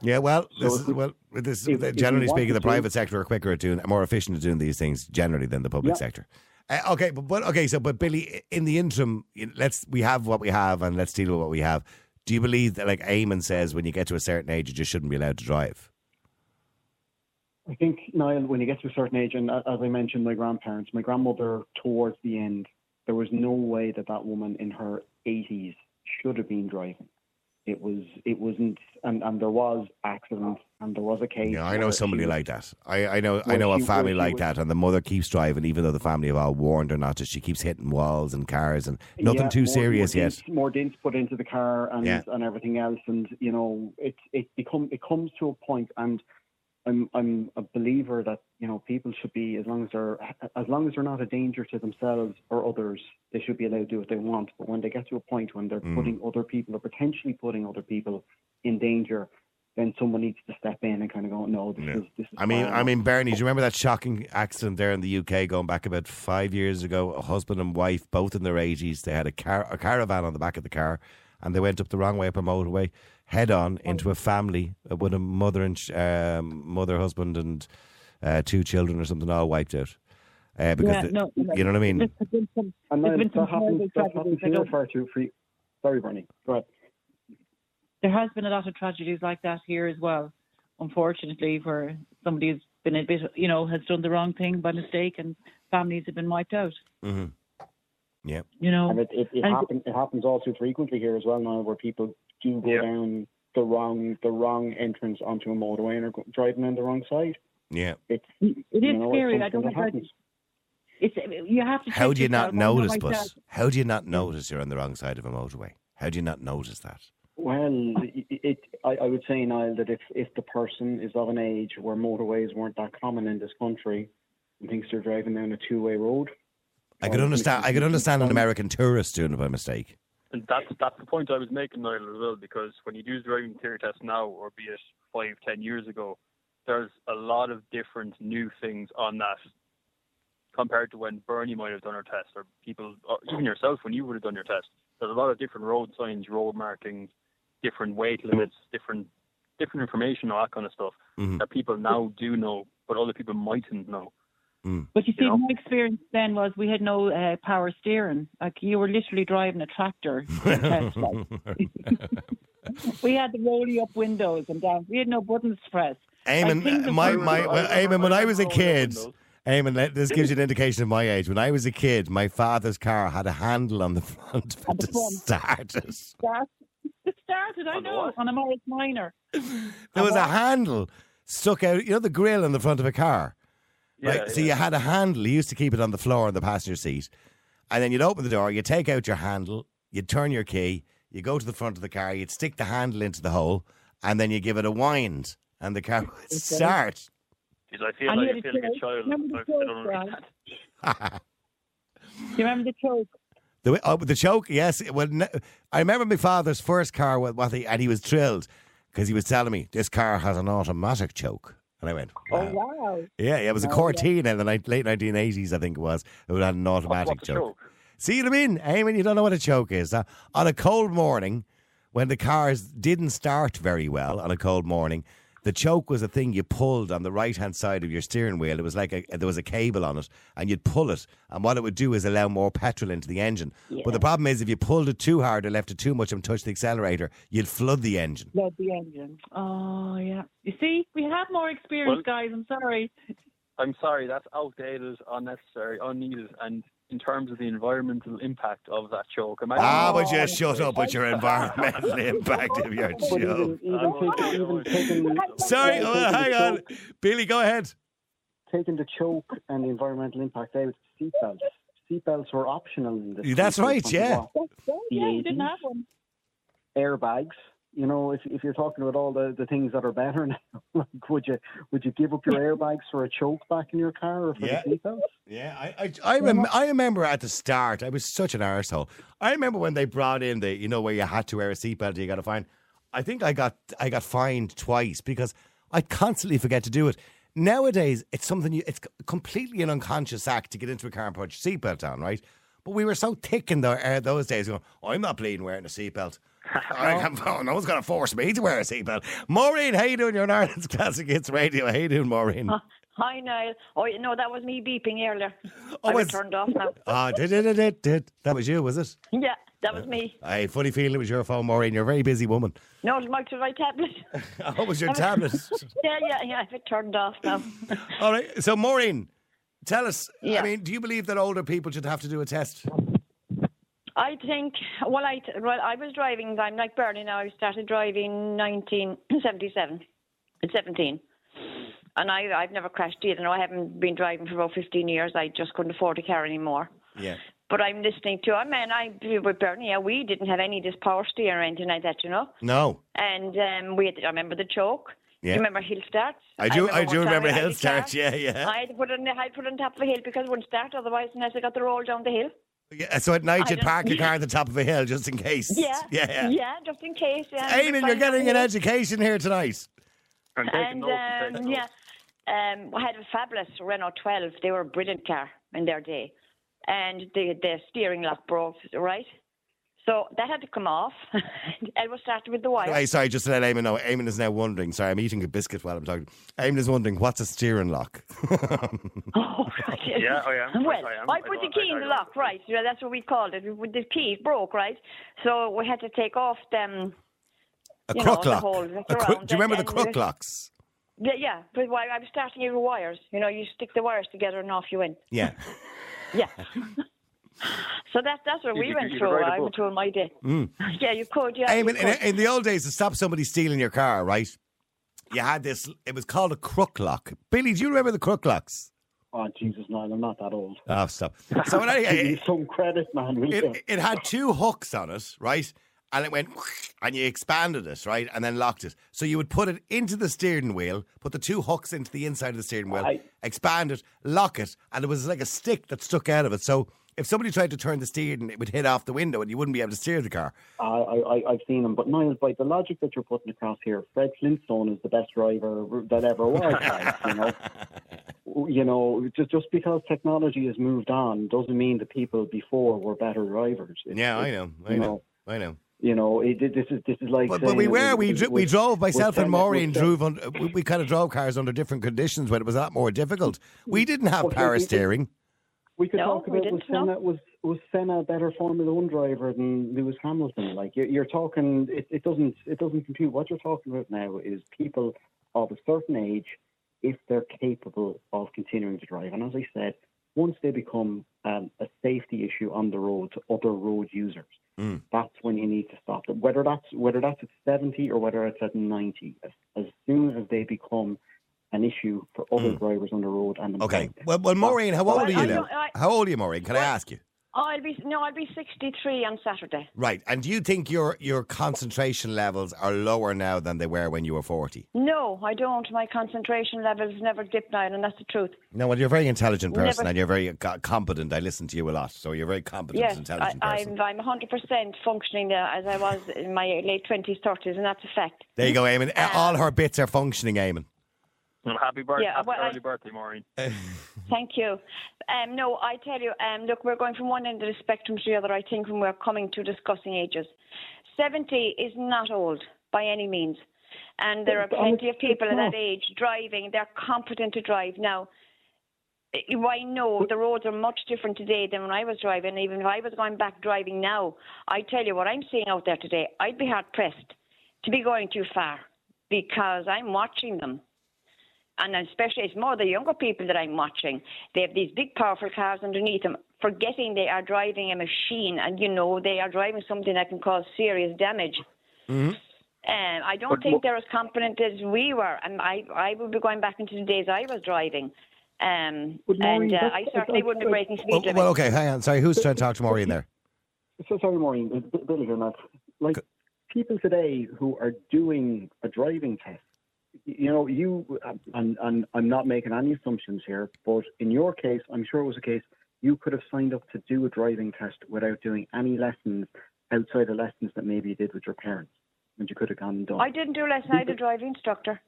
Yeah, well, this if is, we- well, this if- if generally speaking, wanted the private sector are quicker at doing, more efficient at doing these things generally than the public Yeah. sector. Uh, okay, but, but okay, so but Billy, in the interim, let's we have what we have, and let's deal with what we have. Do you believe that, like Eamon says, when you get to a certain age, you just shouldn't be allowed to drive? I think, Niall, when you get to a certain age, and as I mentioned, my grandparents, my grandmother, towards the end, there was no way that that woman in her 80s should have been driving. It was, it wasn't, and, and there was accidents, and there was a case. Yeah, I know somebody was- like that. I, I know I know a family like was- that, and the mother keeps driving, even though the family have all warned her not to. She keeps hitting walls and cars, and nothing Yeah, too more- serious more yet. More dints put into the car and Yeah. and everything else, and you know it it become it comes to a point, and I'm I'm a believer that you know people should be as long as they're as long as they're not a danger to themselves or others, they should be allowed to do what they want. But when they get to a point when they're Mm. putting other people or potentially putting other people in danger, then someone needs to step in and kind of go, no, this Yeah. is this is. I mean, I mean, enough." Bernie, do you remember that shocking accident there in the UK going back about five years ago? A husband and wife, both in their eighties, they had a car, a caravan on the back of the car, and they went up the wrong way up a motorway, head on into a family uh, with a mother and ch- um, mother, husband, and uh, two children or something, all wiped out. Uh, because Yeah, the- no, no. you know what I mean. There's been some- and there's then been some that happens. That happens I here don't- far too free. Sorry, Bernie. Go ahead. there has been a lot of tragedies like that here as well, unfortunately, where somebody's been a bit, you know, has done the wrong thing by mistake and families have been wiped out. hmm Yeah. You know, And it, it, it And- happens it happens all too frequently here as well now where people do go Yeah. down the wrong the wrong entrance onto a motorway and are driving on the wrong side. Yeah. It's it is you know, it's scary. I don't know that how it's you have to. How do you not yourself. I know notice, myself. but how do you not notice you're on the wrong side of a motorway? How do you not notice that? Well, it, it I, I would say, Niall, that if, if the person is of an age where motorways weren't that common in this country and thinks they're driving down a two way road, I could understand. I could understand an American tourist doing it by mistake. And that's that's the point I was making, Niall, as well, because when you do the driving theory test now, or be it five, ten years ago, there's a lot of different new things on that compared to when Bernie might have done her test, or people, or even yourself when you would have done your test. There's a lot of different road signs, road markings, different weight limits, different different information, all that kind of stuff Mhm. that people now do know, but other people mightn't know. But you see, You know? my experience then was we had no uh, power steering. Like you were literally driving a tractor. in test, like. we had the rolly up windows and down. We had no buttons to press. I think Eamon, the my, my, well, Eamon, when I was a remember growing up kid, in. Eamon, this gives you an indication of my age. When I was a kid, my father's car had a handle on the front On the to start it. Start, started, I On the know, what? on a Morris Minor. There was a handle stuck out, you know, the grill on the front of a car. Yeah. So yeah. you had a handle. You used to keep it on the floor in the passenger seat. And then you'd open the door, you'd take out your handle, you'd turn your key, you go to the front of the car, you'd stick the handle into the hole, and then you give it a wind, and the car would start. Jeez, I feel And like you I feel had like a a child. Remember the I, I don't choke, right? Do you remember the choke? The, oh, the choke, yes. Well, I remember my father's first car, with what he, and he was thrilled because he was telling me this car has an automatic choke. And I went, Oh, wow. wow. Yeah, yeah, it was a Oh, Cortina in the late 1980s, I think it was. It had an automatic choke. choke? See what I mean? Eamon, you don't know what a choke is. Uh, on a cold morning, when the cars didn't start very well on a cold morning, the choke was a thing you pulled on the right hand side of your steering wheel. It was like a, there was a cable on it, and you'd pull it. And what it would do is allow more petrol into the engine. But the problem is, if you pulled it too hard or left it too much and touched the accelerator, you'd flood the engine. Led the engine. Oh, yeah. You see, we have more experience, Well- guys. I'm sorry. I'm sorry, that's outdated, unnecessary, unneeded, and in terms of the environmental impact of that choke. Imagine Ah, but just shut up with your environmental impact of your But show. even, even, taking, even taking, Sorry, taking oh, hang on. choke- Billy, go ahead. taking the choke and the environmental impact out, seatbelts. seatbelts were optional in this. That's right, yeah. That's right, The yeah, we 80s. didn't have one. Airbags. You know, if if you're talking about all the, the things that are better now, like would you would you give up your airbags for a choke back in your car or for Yeah. the seatbelts? Yeah, I I, I, rem- I remember at the start, I was such an arsehole. I remember when they brought in the, you know, where you had to wear a seatbelt, you got to fine. I think I got I got fined twice because I constantly forget to do it. Nowadays, it's something you, it's completely an unconscious act to get into a car and put your seatbelt on, right? But we were so thick in the, uh, those days, going, I'm not bleeding wearing a seatbelt. I can't, oh, no one's going to force me to wear a seatbelt. Maureen, how you doing? You're on Ireland's Classic Hits Radio. How you doing, Maureen? Hi, Niall. Oh, no, that was me beeping earlier. Oh, I was it's- turned off now. Ah, did, did, did, did. That was you, was it? Yeah, that was me. I had a funny feeling it was your phone, Maureen. You're a very busy woman. No, it might be my tablet. Oh, it was your tablet. yeah, yeah, yeah. I've it turned off now. All right. So, Maureen, tell us. Yeah. I mean, do you believe that older people should have to do a test? I think, well, I, well, I was driving, I'm like Bernie now. I started driving 1977, at 17. And I, I've never crashed either. No, I haven't been driving for about 15 years. I just couldn't afford a car anymore. Yeah. But I'm listening to, I mean, I, with Bernie, yeah, we didn't have any of this power steering or anything like that, you know? No. And um, we had, I remember the choke. Yeah. Do you remember hill starts? I do. I, one do remember hill starts. Yeah, yeah. I had to put it on, I had to put it on top of a hill because it wouldn't start otherwise unless I got the roll down the hill. Yeah. So at night I you'd park your car at the top of a hill just in case. Yeah, Yeah. yeah. just in case. Yeah, Eamon, you're getting an education here tonight. I'm And um, yeah, um, I had a fabulous Renault 12. They were a brilliant car in their day, and the the steering lock broke. Right, so that had to come off. it was started with the wire. Right, sorry, just to let Eamon know. Eamon is now wondering. Sorry, I'm eating a biscuit while I'm talking. Eamon is wondering what's a steering lock. Oh, right. Yeah, I am. Well, I am. I I put go the key I- in I the go on. lock, right? Yeah, that's what we called it. With the key broke, right? So we had to take off them. A You know, crook the lock. whole A look crook- around do you remember the and- crook and- locks? Yeah, yeah. But why I was starting it with wires. You know, you stick the wires together and off you went. Yeah. Yeah. so that that's what You we could- went through. write a I book. went through in my day. Hmm. Yeah, you could. Yeah. you Eamon, in, could. in the old days, to stop somebody stealing your car, right? You had this. It was called a crook lock. Billy, do you remember the crook locks? Oh Jesus, no, I'm not that old. Oh, stop. So Give anyway, me some credit, man. it, it had two hooks on it, right? And it went, and you expanded it, right? And then locked it. So you would put it into the steering wheel, put the two hooks into the inside of the steering wheel, I- expand it, lock it, and it was like a stick that stuck out of it. So if somebody tried to turn the steering, it would hit off the window and you wouldn't be able to steer the car. I, I, I've seen them. but Niall, by the logic that you're putting across here, Fred Flintstone is the best driver that ever was. you know, you know, just just because technology has moved on doesn't mean the people before were better drivers. It's- Yeah, I know, I you know, I know. You know, it, it- this is this is like. But, but we were we we drove myself and Maureen drove on we, we kind of drove cars under different conditions when it was a lot more difficult. We didn't have Well, power we- we- steering. We could No, talk about was didn't, no. Senna was was Senna a better Formula One driver than Lewis Hamilton? Like you're, you're talking, it, it doesn't it doesn't compute. What you're talking about now is people of a certain age, if they're capable of continuing to drive. And as I said, once they become um, a safety issue on the road to other road users, Mm. that's when you need to stop them. Whether that's whether that's at seventy or whether it's at ninety, as, as soon as they become an issue for other drivers on the road and Mm. Okay. Well, well Maureen, how old Well, are you I now? I- How old are you, Maureen? Can I ask you? Oh, I'll be no, I'll be sixty-three on Saturday. Right. And do you think your your concentration levels are lower now than they were when you were 40? No, I don't. My concentration levels never dip down, and that's the truth. No, well, you're a very intelligent person Never- and you're very competent. I listen to you a lot. So you're a very competent, Yes, I, intelligent person. I'm I'm 100% functioning uh, as I was in my late 20s, 30s, and that's a fact. there you go, Eamon. All her bits are functioning, Eamon. Well, happy birthday, Yeah, happy well, I- birthday, Maureen. Thank you. Um, no, I tell you, um, look, we're going from one end of the spectrum to the other, I think, when we're coming to discussing ages. 70 is not old by any means. And there are But- but plenty of people it's at that age driving. They're competent to drive. Now, I I know the roads are much different today than when I was driving. Even if I was going back driving now, I tell you what I'm seeing out there today, I'd be hard pressed to be going too far because I'm watching them and especially it's more the younger people that I'm watching. They have these big, powerful cars underneath them, forgetting they are driving a machine, and you know they are driving something that can cause serious damage. Mm-hmm. Um, I don't But think they're as competent as we were, and I, I would be going back into the days I was driving. Um, Maureen, and uh, I certainly wouldn't be breaking speed Well, limits. well, okay, hang on. Sorry, who's trying to talk to Maureen there? So sorry, Maureen. B- Billy here, Matt. Like people today who are doing a driving test. You know, you and, and I'm not making any assumptions here, but in your case, I'm sure it was a case you could have signed up to do a driving test without doing any lessons outside the lessons that maybe you did with your parents, and you could have gone and done. I didn't do a lesson. I had a driving instructor.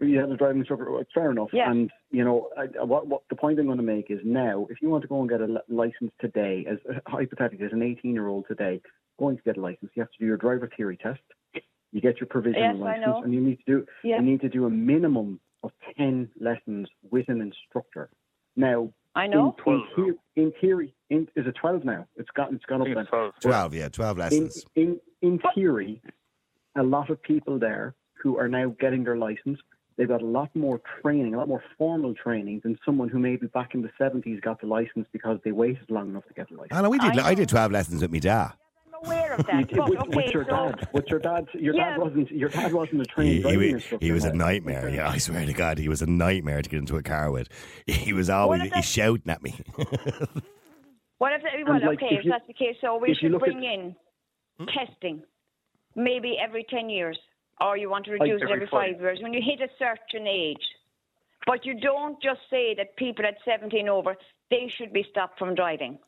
You had a driving instructor. well, Fair enough. Yeah. And you know, I- what, what the point I'm going to make is now, if you want to go and get a license today, as hypothetically as an 18 year old today, going to get a license, you have to do your driver theory test. You get your provisional Yes, I license, know. and you need to do Yeah. you need to do a minimum of 10 lessons with an instructor. Now, I know. in, in, theory, in theory, in, is it 12 now? It's got it's gone up think it's 12. 12, yeah, 12 lessons. in in theory, a lot of people there who are now getting their license, they've got a lot more training, a lot more formal training than someone who maybe back in the seventies got the license because they waited long enough to get the license. I know, we did, I I did 12 lessons with me dad. I'm aware of that. did But, with, okay, with your so dad, with your dad, your Yeah. dad wasn't your dad wasn't a trained He, he, instructor. he was a nightmare. Yeah, I swear to God, he was a nightmare to get into a car with. He was always if he's that- shouting at me. What if, well, And, like, okay, if if, you- that's the case, so we should bring at- in testing, maybe every 10 years, or you want to Like reduce it every every five. five years when you hit a certain age. But you don't just say that people at 17 over, they should be stopped from driving.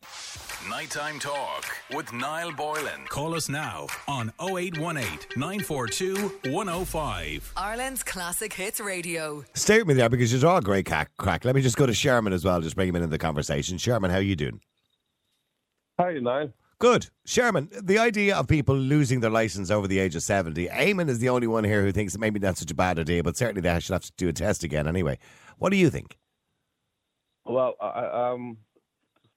Nighttime Talk with Niall Boylan. Call us now on 0818 942 105. Ireland's classic hits radio. Stay with me there because you're all great crack, crack. Let me just go to Sherman as well, just bring him into the conversation. Sherman, how you doing? Hi, Niall. Good. Sherman, the idea of people losing their license over the age of 70, Eamon is the only one here who thinks it maybe not such a bad idea, but certainly they should have to do a test again anyway. What do you think? Well, I, I, um, to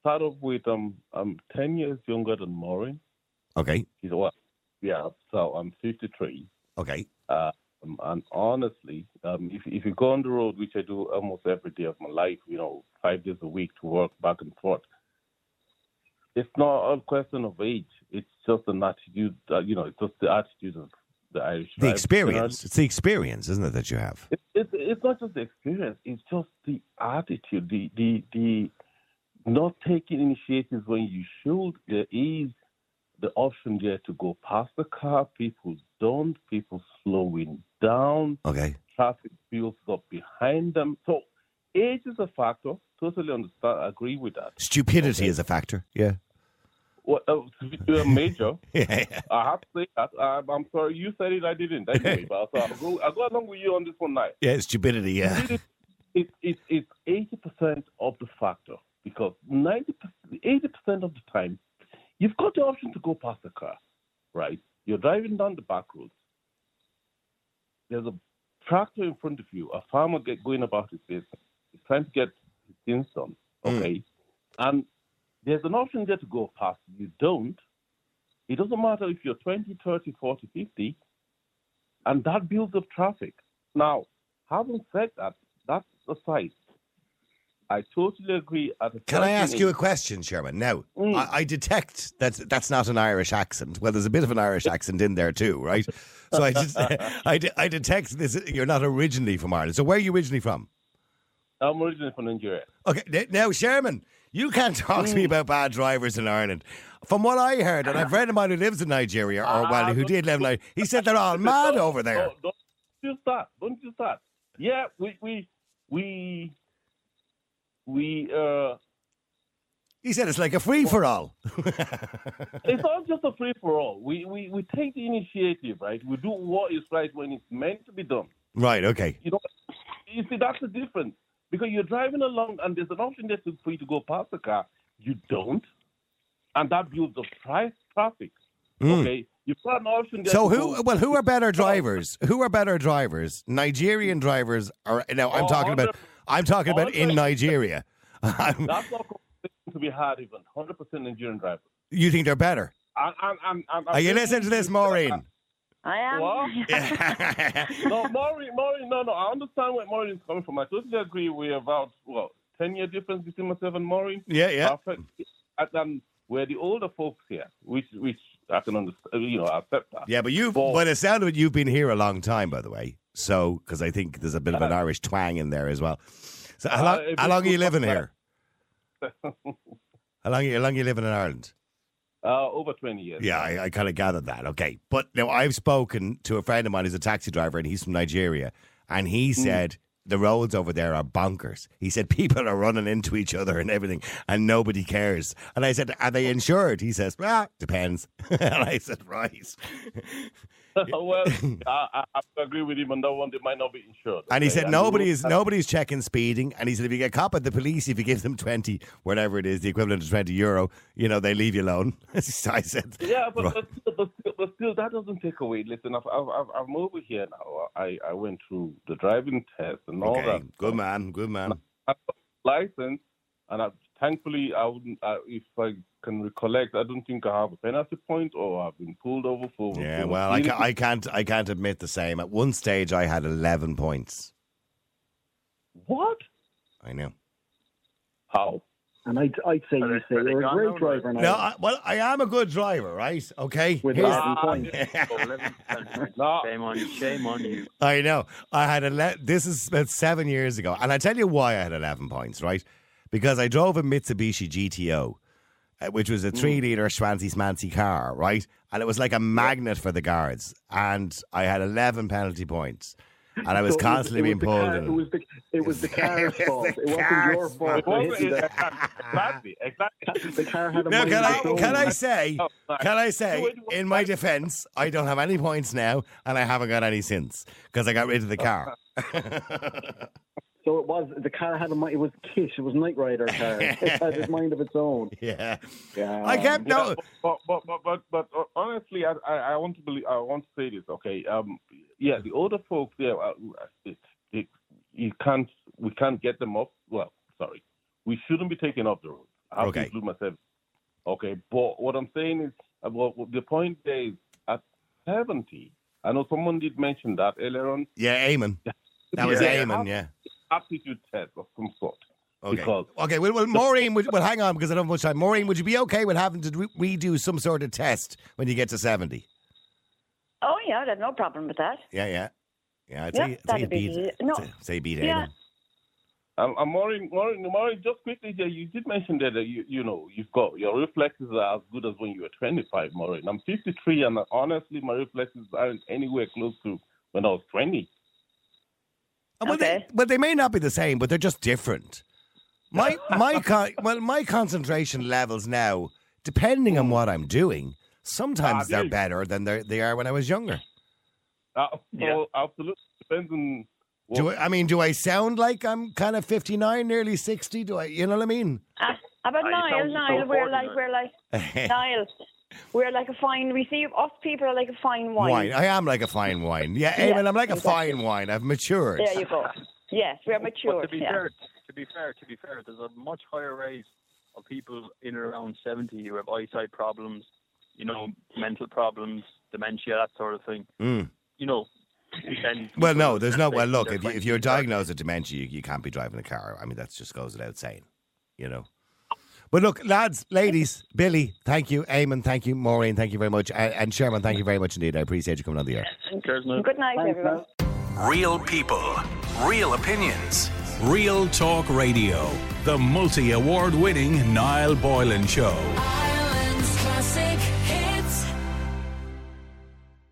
start off with, um, I'm 10 years younger than Maureen. Okay. He's what? Yeah, so I'm 53. Okay. Um, and honestly, um, if, if you go on the road, which I do almost every day of my life, you know, five days a week to work back and forth, it's not a question of age. It's just an attitude, uh, you know, it's just the attitude of the Irish. The experience. It's the experience, isn't it, that you have? It, it, it's not just the experience; it's just the attitude, the the the not taking initiatives when you should. There is the option there to go past the car. People don't. People slowing down. Okay. Traffic builds up behind them. So age is a factor. Totally understand. I agree with that. Stupidity is a factor. Yeah. What uh, uh, major? Yeah. I have to say that. I'm, I'm sorry you said it. I didn't. Anyway, but so I'll go, I'll go along with you on this one night. Yeah, it's stupidity, yeah. it, it, it's eighty percent of the factor because 90 80 percent of the time you've got the option to go past the car, right? You're driving down the back roads. There's a tractor in front of you, a farmer get going about his business. He's trying to get his things done, hmm. okay? And there's an option there to go past. You don't. It doesn't matter if you're 20, 30, 40, 50, and that builds up traffic. Now, having said that, that's aside. I totally agree. At Can I ask you a question, Sherman? Now, Mm. I, I detect that that's not an Irish accent. Well, there's a bit of an Irish accent in there too, right? So I just, I, de- I detect this. You're not originally from Ireland. So where are you originally from? I'm originally from Nigeria. Okay, now Sherman, you can't talk Mm. to me about bad drivers in Ireland. From what I heard, and I've a friend of mine who lives in Nigeria, or Ah, well, who did live in Nigeria, he said they're all mad over there. Don't, don't do that. Don't do that. Yeah, we we we we uh. He said it's like a free for all. It's not just a free for all. We, we we take the initiative, right? We do what is right when it's meant to be done. right. Okay. You know, you see that's the difference because you're driving along and there's an option there for you to go past the car. You don't, and that builds up tri- traffic. Okay, you've got an option there. So who? go- Well, who are better drivers? Who are better drivers? Nigerian drivers, are now I'm Oh, talking about. I'm talking about in Nigeria. I'm- That's not conversation to be had even. Hundred percent Nigerian driver. you think they're better? I'm, I'm, I'm, I'm, Are you listening to this, Maureen? I am. What? no, Maureen, Maureen, no, no. I understand where Maureen is coming from. I totally agree. We're about well, ten year difference between myself and Maureen. Yeah, yeah. Perfect. And um, we're the older folks here, which, which I can understand. You know, I accept that. Yeah, but you've, But- by the sound of it, you've been here a long time, by the way. So, because I think there's a bit of an Uh, Irish twang in there as well. So how long, Uh, how long are you living here? How long, how long are you living in Ireland? Uh, over 20 years. Yeah, I, I kind of gathered that. Okay. But now I've spoken to a friend of mine who's a taxi driver and he's from Nigeria. And he Hmm. said the roads over there are bonkers. He said people are running into each other and everything and nobody cares. And I said, Are they insured? He says, Ah, depends. and I said, Right. well, I, I, I agree with him on that one. They might not be insured. And he okay? said the nobody nobody's checking speeding. And he said if you get caught by the police, if you give them twenty, whatever it is, the equivalent of twenty euro, you know they leave you alone. so I said, Yeah, but, Right. but, still, but, still, but still, that doesn't take away. Listen, I've, I've, I've, I'm over here now. I, I went through the driving test and all okay, that. good man, good man. I've got a license, and I, thankfully, I wouldn't. I, if I can recollect, I don't think I have a penalty point or I've been pulled over for. Yeah, for well, I, ca- I can't, I can't admit the same. At one stage, I had eleven points. What? I know. How? And I'd, I'd say you they- say are you're a great now, driver now. No, I, well, I am a good driver, right? Okay. With Here's- eleven Ah, points. No. Shame on you. Shame on you. I know. I had ele- This is about seven years ago, and I tell you why I had eleven points, right? Because I drove a Mitsubishi GTO, uh, which was a three-liter schwancy smancy car, right? And it was like a magnet for the guards, and I had eleven penalty points, and I was So it constantly it being the pulled. car- It was the it was the car's It was fault. the It wasn't your fault. It wasn't, hitting the- exactly, exactly. The car had a Now, can I can I say Oh, can I say wait, wait, in my defence I don't have any points now and I haven't got any since because I got rid of the car. So it was the car had a mind. It was Kish. It was Knight Rider car. It had a mind of its own. yeah, Yeah. I kept Yeah, no. but, but, but, but, but uh, honestly, I, I, I want to believe. I want to say this. Okay. Um. Yeah, the older folks there. Uh, it, it, you can't. We can't get them off. Well, sorry. We shouldn't be taking off the road. I have Okay. to include myself. Okay. But what I'm saying is, uh, well, the point is, at 70, I know someone did mention that earlier on. Yeah, Eamon. That was Yeah. Eamon. Yeah. Aptitude test of some sort. Okay. Because- okay. Well, well Maureen, would, well, hang on because I don't have much time. Maureen, would you be okay with having to re- redo some sort of test when you get to seventy? Oh yeah, I'd have no problem with that. Yeah, yeah, yeah. I'd Yeah, say, I'd say that'd be beat. No. say- Say beat Yeah. Eamon. Um, and Maureen, Maureen, Maureen, just quickly, yeah, you did mention that uh, you, you know you've got your reflexes are as good as when you were 25, Maureen. I'm 53, and uh, honestly, my reflexes aren't anywhere close to when I was 20. Well, they, Okay. well, they may not be the same, but they're just different. My my con- well, my concentration levels now, depending on what I'm doing, sometimes they're better than they they are when I was younger. Uh, so Yeah. absolutely depends on. What, Do I, I mean, do I sound like I'm kind of 59, nearly 60? Do I, you know what I mean? Uh, about you Niall, so we're like we're like Niall, we're like a fine. We see us people are like a fine wine. wine. I am like a fine wine. Yeah, Yeah, I'm like a fine wine. I've matured. There you go. Yes, we're mature. But to be yeah. fair, to be fair, to be fair, there's a much higher rate of people in and around 70 who have eyesight problems, you know, mental problems, dementia, that sort of thing. Mm. You know, Well, no, there's no. Well, look, if, you, if you're diagnosed with dementia, you, you can't be driving a car. I mean, that just goes without saying, you know. But look, lads, ladies, Billy, thank you. Eamon, thank you. Maureen, thank you very much. And, and Sherman, thank you very much indeed. I appreciate you coming on the air. Cheers, man. Good night, Thanks, everyone. man. Real people, real opinions, real talk radio. The multi award winning Niall Boylan Show.